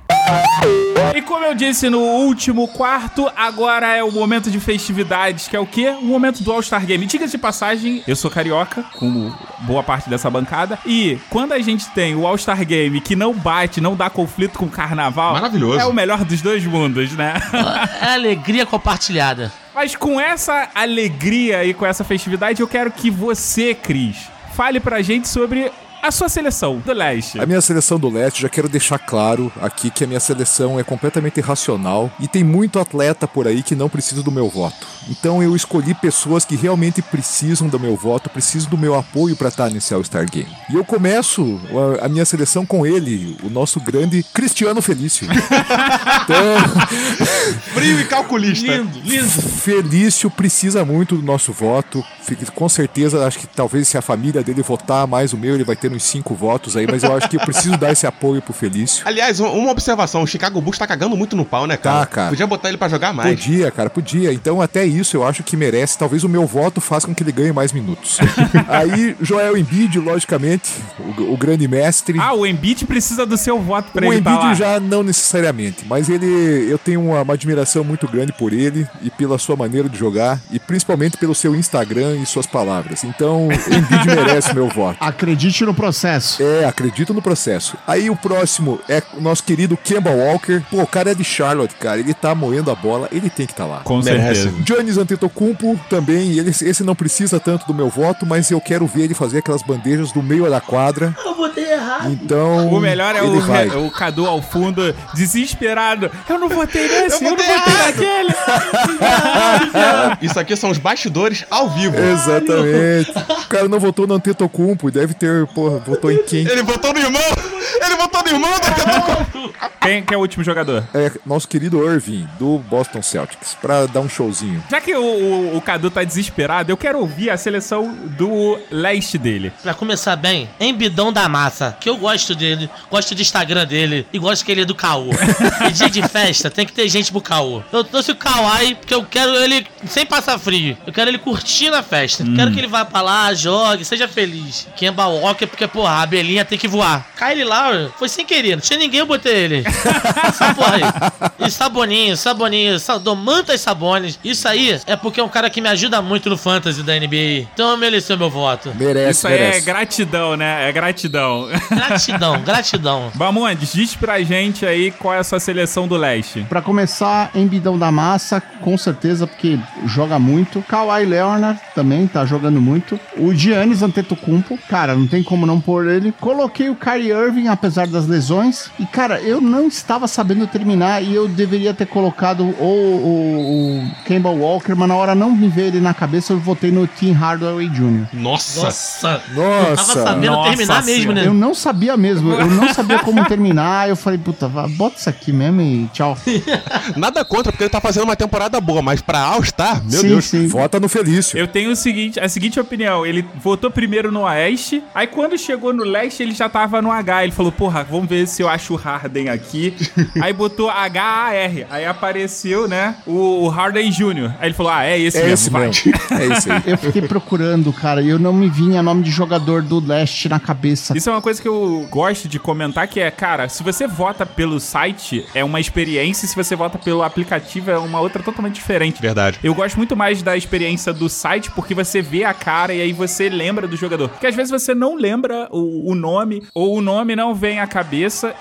E como eu disse no último quarto, agora é o momento de festividades, que é o quê? O momento do All-Star Game. Diga-se de passagem, eu sou carioca, como boa parte dessa bancada, e quando a gente tem o All-Star Game que não bate, não dá conflito com o carnaval, Maravilhoso. é o melhor dos dois mundos, né? É alegria compartilhada. Mas com essa alegria e com essa festividade, eu quero que você, Cris, fale pra gente sobre a sua seleção do leste. A minha seleção do leste, já quero deixar claro aqui que a minha seleção é completamente irracional e tem muito atleta por aí que não precisa do meu voto. Então eu escolhi pessoas que realmente precisam do meu voto, precisam do meu apoio para estar nesse All-Star Game. E eu começo a, a minha seleção com ele, o nosso grande Cristiano Felício. (laughs) então, Frio e calculista. Lindo, lindo. Felício precisa muito do nosso voto. Fique- Com certeza, acho que talvez se a família dele votar mais o meu, ele vai ter uns cinco votos aí, mas eu acho que eu preciso dar esse apoio pro Felício. Aliás, um- uma observação: o Chicago Bulls tá cagando muito no pau, né, cara? Tá, cara. Podia botar ele pra jogar mais. Podia, cara, podia. Então, até isso eu acho que merece. Talvez o meu voto faça com que ele ganhe mais minutos. (laughs) Aí, Joel Embiid, logicamente, o, o grande mestre. Ah, o Embiid precisa do seu voto pra o ele tá Embiid lá. já não necessariamente, mas ele, eu tenho uma, uma admiração muito grande por ele e pela sua maneira de jogar e principalmente pelo seu Instagram e suas palavras. Então, o Embiid (laughs) merece meu voto. Acredite no processo. É, acredito no processo. Aí o próximo é o nosso querido Kemba Walker. Pô, o cara é de Charlotte, cara. Ele tá moendo a bola, ele tem que estar tá lá. Com Merece. certeza. Giannis Antetokounmpo também, ele, esse não precisa tanto do meu voto, mas eu quero ver ele fazer aquelas bandejas do meio da quadra. Eu botei errado. Então, O melhor é o, vai. o Cadu ao fundo, desesperado. Eu não votei nesse, eu, não votei votei errado." naquele. (laughs) Isso aqui são os bastidores ao vivo. Exatamente. O cara não votou no Antetokounmpo, deve ter, porra, votou em quem? Ele votou no irmão! Ele votou no irmão Antetokounmpo! (laughs) Quem que é o último jogador? É nosso querido Irving, do Boston Celtics, pra dar um showzinho. Já que o, o, o Cadu tá desesperado, eu quero ouvir a seleção do leste dele. Pra começar bem, Embidão da Massa, que eu gosto dele, gosto do Instagram dele e gosto que ele é do caô. (laughs) e dia de festa tem que ter gente pro caô. Eu trouxe o Kawhi porque eu quero ele sem passar frio. Eu quero ele curtindo a festa. Quero que ele vá pra lá, jogue, seja feliz. Kemba Walker, porque, porra, a abelhinha tem que voar. Kyle Lowry foi sem querer, não tinha ninguém, eu botei ele. Essa porra aí. E Saboninho, Saboninho, sa- Domantas Sabones. Isso aí é porque é um cara que me ajuda muito no fantasy da NBA. Então mereceu meu voto. Merece, Isso aí é merece. gratidão, né? É gratidão. Gratidão, (laughs) gratidão. Bamondes, diz pra gente aí qual é a sua seleção do leste. Pra começar, Embidão da Massa, com certeza, porque joga muito. Kawhi Leonard também tá jogando muito. O Giannis Antetokounmpo, cara, não tem como não pôr ele. Coloquei o Kyrie Irving, apesar das lesões. E, cara, eu não estava sabendo terminar e eu deveria ter colocado o, o, o Kemba Walker, mas na hora não me veio ele na cabeça, eu votei no Tim Hardaway Jr. Nossa! Nossa, não tava Nossa, sabendo Nossa terminar mesmo, né? Eu não sabia mesmo, eu não sabia como terminar. Eu falei, puta, bota isso aqui mesmo e tchau. (laughs) Nada contra, porque ele tá fazendo uma temporada boa, mas pra All-Star, meu sim, Deus. sim. vota no Felício. Eu tenho o seguinte, a seguinte opinião. Ele votou primeiro no Oeste, aí quando chegou no Leste, ele já tava no H. Ele falou, porra, vamos ver se eu acho o Harden aqui. (laughs) aí botou H-A-R. Aí apareceu, né, o, o Harden Jr. Aí ele falou, ah, é esse É mesmo, esse vai. mesmo. (laughs) É isso aí. Eu fiquei procurando, cara, e eu não me vinha nome de jogador do leste na cabeça. Isso é uma coisa que eu gosto de comentar, que é, cara, se você vota pelo site, é uma experiência, e se você vota pelo aplicativo, é uma outra totalmente diferente. Verdade. Eu gosto muito mais da experiência do site, porque você vê a cara e aí você lembra do jogador. Porque às vezes você não lembra o, o nome, ou o nome não vem à cabeça,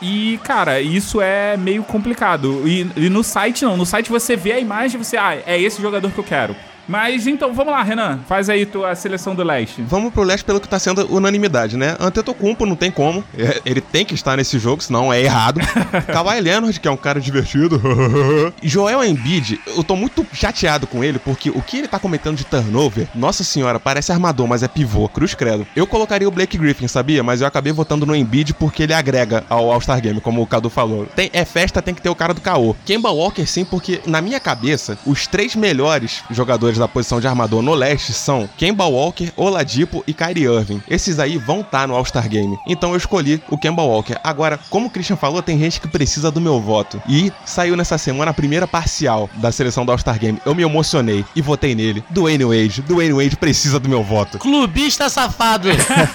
e, cara, isso é meio complicado. E, e no site não, no site você vê a imagem e você, ah, é esse jogador que eu quero. Mas então, vamos lá, Renan. Faz aí tua seleção do leste. Vamos pro leste pelo que tá sendo unanimidade, né? Antetokounmpo não tem como. É, Ele tem que estar nesse jogo, senão é errado. (laughs) Kawhi Leonard, que é um cara divertido. (laughs) Joel Embiid, eu tô muito chateado com ele, porque o que ele tá cometendo de turnover, nossa senhora, parece armador, mas é pivô, cruz credo. Eu colocaria o Blake Griffin, sabia? Mas eu acabei votando no Embiid porque ele agrega ao All-Star Game, como o Cadu falou. Tem, é festa, tem que ter o cara do caô. Kemba Walker sim, porque na minha cabeça, os três melhores jogadores da posição de armador no leste são Kemba Walker, Oladipo e Kyrie Irving. Esses aí vão estar no All-Star Game. Então eu escolhi o Kemba Walker. Agora, como o Christian falou, tem gente que precisa do meu voto. E saiu nessa semana a primeira parcial da seleção do All-Star Game. Eu me emocionei e votei nele. Dwayne Wade. Dwayne Wade precisa do meu voto. Clubista safado.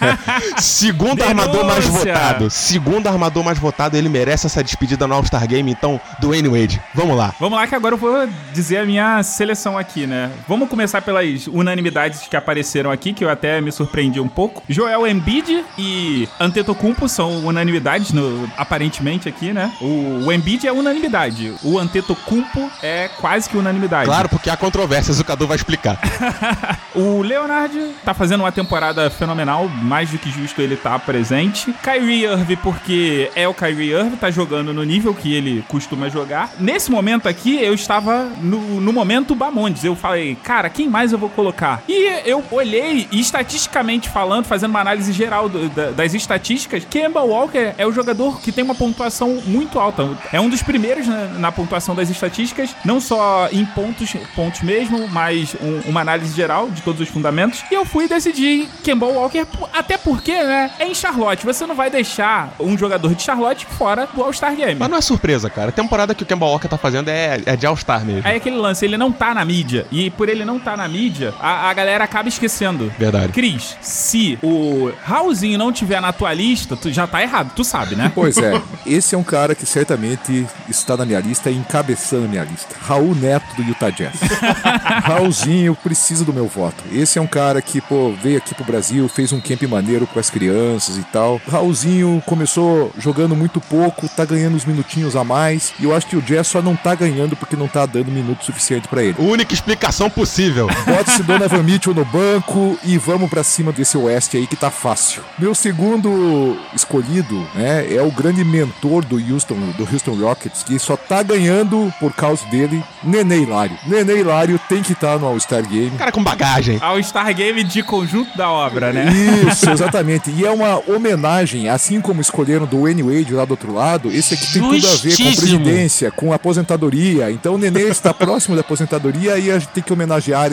(laughs) Segundo Denúncia! armador mais votado. Segundo armador mais votado, ele merece essa despedida no All-Star Game. Então, Dwayne Wade. Vamos lá. Vamos lá que agora eu vou dizer a minha seleção aqui, né? Vamos começar pelas unanimidades que apareceram aqui, que eu até me surpreendi um pouco. Joel Embiid e Antetokounmpo são unanimidades, no, aparentemente aqui, né? O, o Embiid é unanimidade. O Antetokounmpo é quase que unanimidade. Claro, porque há controvérsias, o Cadu vai explicar. (laughs) O Leonard tá fazendo uma temporada fenomenal, mais do que justo ele tá presente. Kyrie Irving, porque é o Kyrie Irving, tá jogando no nível que ele costuma jogar. Nesse momento aqui, eu estava no, no momento Bamondes. Eu falei, cara, quem mais eu vou colocar? E eu olhei, e estatisticamente falando, fazendo uma análise geral do- da- das estatísticas, Kemba Walker é o jogador que tem uma pontuação muito alta. É um dos primeiros na, na pontuação das estatísticas, não só em pontos, pontos mesmo, mas um- uma análise geral de todos os fundamentos. E eu fui decidir Kemba Walker, até porque, né, é em Charlotte. Você não vai deixar um jogador de Charlotte fora do All-Star Game. Mas não é surpresa, cara. A temporada que o Kemba Walker tá fazendo é, é de All-Star mesmo. Aí aquele lance, ele não tá na mídia. E por ele não tá na mídia, a, a galera acaba esquecendo. Verdade. Cris, se o Raulzinho não tiver na tua lista, tu já tá errado, tu sabe, né? Pois é, esse é um cara que certamente está na minha lista e encabeçando a minha lista. Raul Neto do Utah Jazz. (laughs) Raulzinho precisa do meu voto. Esse é um cara que, pô, veio aqui pro Brasil, fez um camp maneiro com as crianças e tal. Raulzinho começou jogando muito pouco, tá ganhando uns minutinhos a mais. E eu acho que o Jazz só não tá ganhando porque não tá dando minuto suficiente pra ele. Única explicação possível. Bota esse Donovan Mitchell no banco e vamos pra cima desse oeste aí que tá fácil. Meu segundo escolhido, né, é o grande mentor do Houston, do Houston Rockets, que só tá ganhando por causa dele, Nenê Hilário. Nenê Hilário tem que estar no All-Star Game. Cara com bagagem. All-Star Game de conjunto da obra, né? Isso, exatamente. E é uma homenagem, assim como escolheram do Wayne Wade lá do outro lado, esse aqui tem tudo a ver com Justíssimo. presidência, com aposentadoria. Então o Nenê está próximo da aposentadoria e a gente tem que homenagear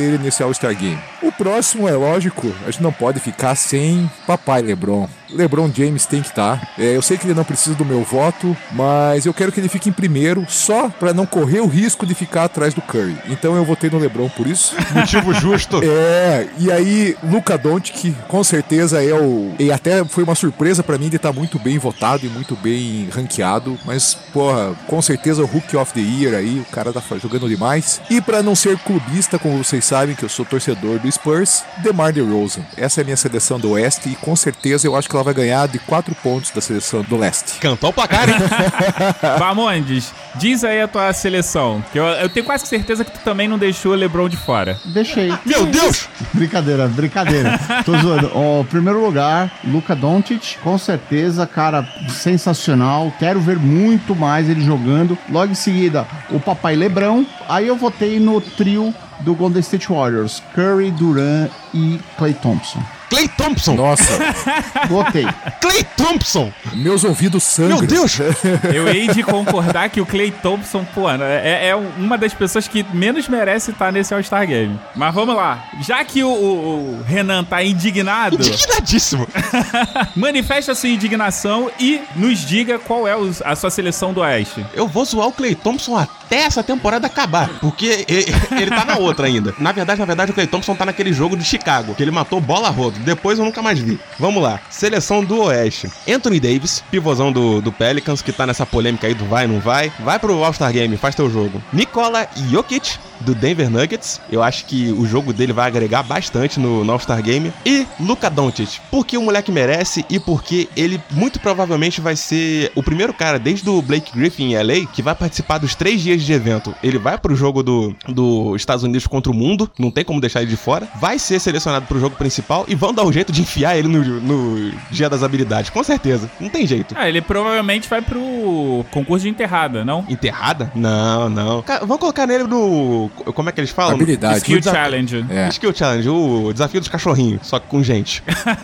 ele nesse All-Star Game. O próximo, é lógico, a gente não pode ficar sem papai LeBron. LeBron James tem que estar. É, eu sei que ele não precisa do meu voto, mas eu quero que ele fique em primeiro, só para não correr o risco de ficar atrás do Curry. Então eu votei no LeBron por isso. (laughs) Motivo justo. É, e aí Luca Doncic com certeza é o e até foi uma surpresa pra mim de estar muito bem votado e muito bem ranqueado, mas porra, com certeza o Rookie of the Year aí, o cara tá jogando demais. E pra não ser clubista, como vocês sabem que eu sou torcedor do Spurs, DeMar DeRozan. Essa é a minha seleção do Oeste e com certeza eu acho que ela vai ganhar de 4 pontos da seleção do Leste. Cantou o placar, hein? (laughs) Bamondes, diz aí a tua seleção. Que eu, eu tenho quase certeza que tu também não deixou o LeBron de fora. Deixei. Meu Deus! Brincadeira, brincadeira. Tô zoando. Ó, primeiro lugar, Luca Doncic, com certeza, cara, sensacional. Quero ver muito mais ele jogando. Logo em seguida, o papai Lebrão. Aí eu votei no trio do Golden State Warriors, Curry, Duran e Clay Thompson. Clay Thompson! Nossa, (laughs) Votei. Clay Thompson! meus ouvidos sangram. Meu Deus! (laughs) Eu hei de concordar que o Clay Thompson, pô, é, é uma das pessoas que menos merece estar nesse All-Star Game. Mas vamos lá. Já que o, o- o Renan tá indignado, Indignadíssimo! (laughs) manifesta sua indignação e nos diga qual é a sua seleção do Oeste. Eu vou zoar o Clay Thompson até essa temporada acabar. Porque ele tá na outra ainda. Na verdade, na verdade, o Clay Thompson tá naquele jogo de Chicago, que ele matou bola rodo. Depois eu nunca mais vi. Vamos lá. Seleção do Oeste. Anthony Davis, pivôzão do, do Pelicans, que tá nessa polêmica aí do vai, não vai. Vai pro All-Star Game, faz teu jogo. Nikola Jokic, do Denver Nuggets. Eu acho que o jogo dele vai agregar bastante no, no All-Star Game. E Luka Doncic, porque o moleque merece e porque ele muito provavelmente vai ser o primeiro cara desde o Blake Griffin em LA que vai participar dos três dias de evento. Ele vai pro jogo do, do Estados Unidos contra o mundo, não tem como deixar ele de fora. Vai ser selecionado pro jogo principal e vão dar um jeito de enfiar ele no, no dia das habilidades, com certeza. Não tem jeito. Ah, ele provavelmente vai pro concurso de enterrada, não? Enterrada? Não, não. Vamos colocar nele no. Como é que eles falam? Habilidade. Skill desa- Challenge. É. Skill Challenge, o desafio dos cachorrinhos, só que com gente.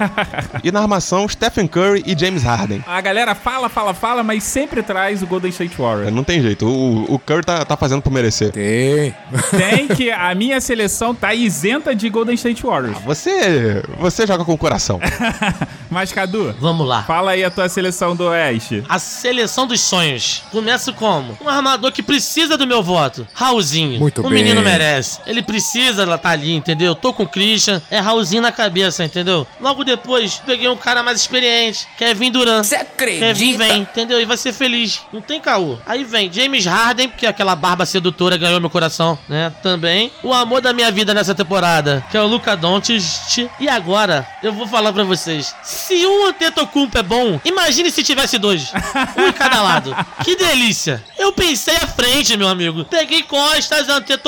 (laughs) e na armação, Stephen Curry e James Harden. A galera fala, fala, fala, mas sempre traz o Golden State Warriors. Não tem jeito, o, o Curry tá, tá fazendo por merecer. Tem. Tem que (laughs) a minha seleção tá isenta de Golden State Warriors. Você, você joga com o coração. (laughs) Mas, Cadu, Vamos lá. fala aí a tua seleção do Oeste. A seleção dos sonhos. Começa como? Um armador que precisa do meu voto. Raulzinho. Muito o bem. Menino merece. Ele precisa ela tá ali, entendeu? Tô com o Christian, é Raulzinho na cabeça, entendeu? Logo depois, peguei um cara mais experiente, Kevin Durant. Você acredita? Kevin vem, entendeu? E vai ser feliz. Não tem caô. Aí vem James Harden, porque aquela barba sedutora ganhou meu coração, né? Também. O amor da minha vida nessa temporada, que é o Luca Doncic. E agora, eu vou falar pra vocês. Se um Antetokounmpo é bom, imagine se tivesse dois. Um em cada lado. (laughs) Que delícia. Eu pensei à frente, meu amigo. Peguei Costas Antetokounmpo,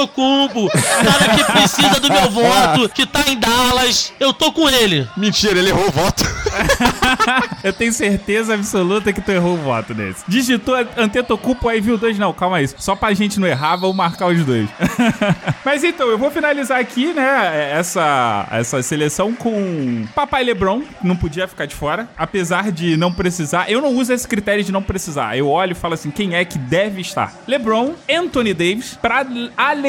cara que precisa do meu voto, que tá em Dallas. Eu tô com ele. Mentira, ele errou o voto. (laughs) Eu tenho certeza absoluta que tu errou o voto nesse. Digitou Antetokounmpo, aí viu dois. Não, calma aí. Só pra gente não errar, vamos marcar os dois. (laughs) Mas então, eu vou finalizar aqui, né, essa, essa seleção com Papai Lebron, não podia ficar de fora. Apesar de não precisar, eu não uso esse critério de não precisar. Eu olho e falo assim, quem é que deve estar? LeBron, Anthony Davis, pra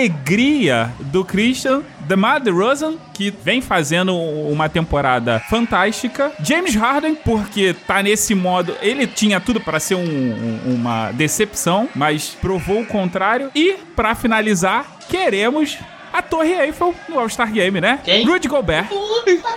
alegria do Christian, DeMar DeRozan, que vem fazendo uma temporada fantástica. James Harden, porque tá nesse modo. Ele tinha tudo para ser um- um- uma decepção, mas provou o contrário. E, pra finalizar, queremos. A Torre Eiffel no All-Star Game, né? Quem? Rudy Gobert.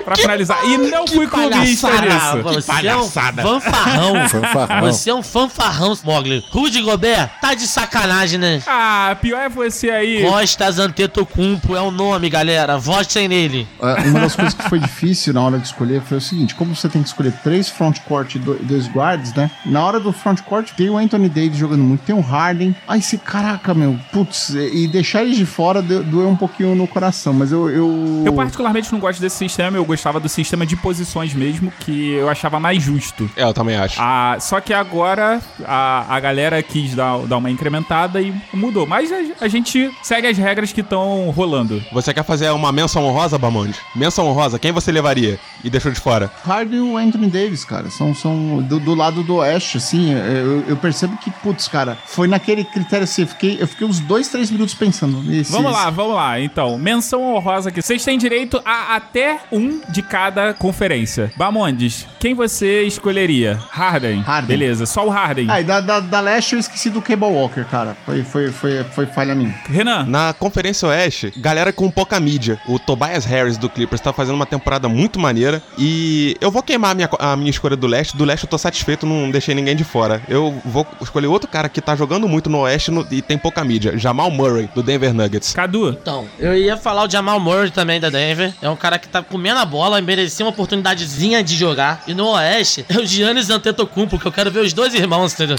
Pra finalizar. E não fui clubista Palhaçada, nisso. Você é um fanfarrão. (laughs) Fanfarrão. Você é um fanfarrão, Mogli. Rudy Gobert, tá de sacanagem, né? Ah, pior é você aí. Costas Antetokounmpo é o nome, galera. Votem nele. É, Uma das coisas que foi difícil na hora de escolher foi o seguinte: como você tem que escolher três frontcourt e do- dois guards, né? Na hora do frontcourt tem o Anthony Davis jogando muito, tem o Harden. Aí você, caraca, meu, putz, e deixar eles de fora do- doeu um pouquinho no coração, mas eu. Eu, Eu particularmente não gosto desse sistema, eu gostava do sistema de posições mesmo, que eu achava mais justo. É, eu também acho. Ah, só que agora a, a galera quis dar, dar uma incrementada e mudou. Mas a, a gente segue as regras que estão rolando. Você quer fazer uma menção honrosa, Bamonde? Menção honrosa, quem você levaria e deixou de fora? Harden e o Anthony Davis, cara, são, são do, do lado do oeste, assim, eu, eu percebo que, putz, cara, foi naquele critério assim, eu fiquei, eu fiquei uns dois, três minutos pensando. Esse, Vamos lá, vamos lá. Então, menção honrosa aqui. Vocês têm direito a até um de cada conferência. Bamondes, quem você escolheria? Harden. Harden. Beleza, só o Harden. Ah, e da, da, da leste eu esqueci do Cable Walker, cara. Foi, foi, foi, foi falha minha. Renan. Na Conferência Oeste, galera com pouca mídia. O Tobias Harris do Clippers tá fazendo uma temporada muito maneira. E eu vou queimar a minha, a minha escolha do Leste. Do Leste eu tô satisfeito, não deixei ninguém de fora. Eu vou escolher outro cara que tá jogando muito no Oeste no- e tem pouca mídia. Jamal Murray, do Denver Nuggets. Cadu. Então, eu ia falar o Jamal Murray também da Denver. É um cara que tá comendo a bola e merecia uma oportunidadezinha de jogar. E no Oeste, é o Giannis Antetokounmpo, que eu quero ver os dois irmãos, entendeu?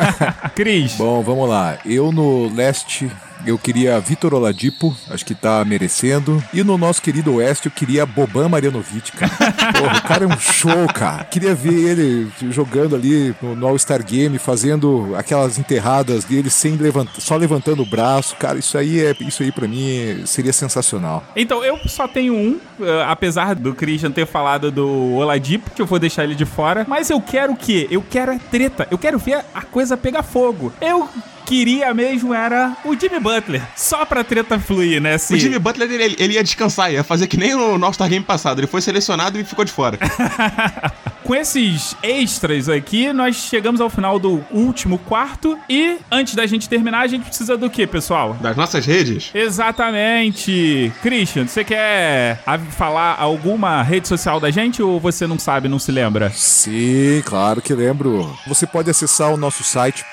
(laughs) Cris. Bom, vamos lá. Eu no leste. Eu queria Vitor Oladipo, acho que tá merecendo. E no nosso querido Oeste, eu queria Boban Marjanovic, cara. (laughs) Porra, o cara é um show, cara. Queria ver ele jogando ali no, All-Star Game, fazendo aquelas enterradas dele sem levantar, só levantando o braço. Cara, isso aí é isso aí para mim seria sensacional. Então, eu só tenho um, eh, apesar do Christian ter falado do Oladipo, que eu vou deixar ele de fora. Mas eu quero o quê? Eu quero a treta. Eu quero ver a coisa pegar fogo. Eu queria mesmo era o Jimmy Butler. Só pra treta fluir, né? Se... O Jimmy Butler, ele, ele ia descansar, ia fazer que nem no All-Star Game passado. Ele foi selecionado e ficou de fora. (laughs) Com esses extras aqui, nós chegamos ao final do último quarto. E antes da gente terminar, a gente precisa do quê, pessoal? Das nossas redes, Exatamente. Christian, você quer falar alguma rede social da gente ou você não sabe, não se lembra? Sim, claro que lembro. Você pode acessar o nosso site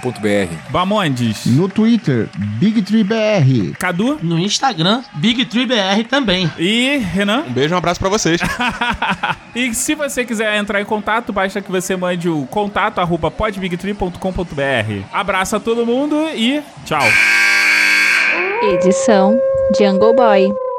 podbigtree.com.br. Bamondes. No Twitter, BigTreeBR. Cadu No Instagram, BigTreeBR também. e Renan. um beijo e um abraço pra vocês. (laughs) E se você quiser entrar em contato, basta que você mande o contato arroba podbigtree.com.br. Abraço a todo mundo e tchau. Edição Jungle Boy.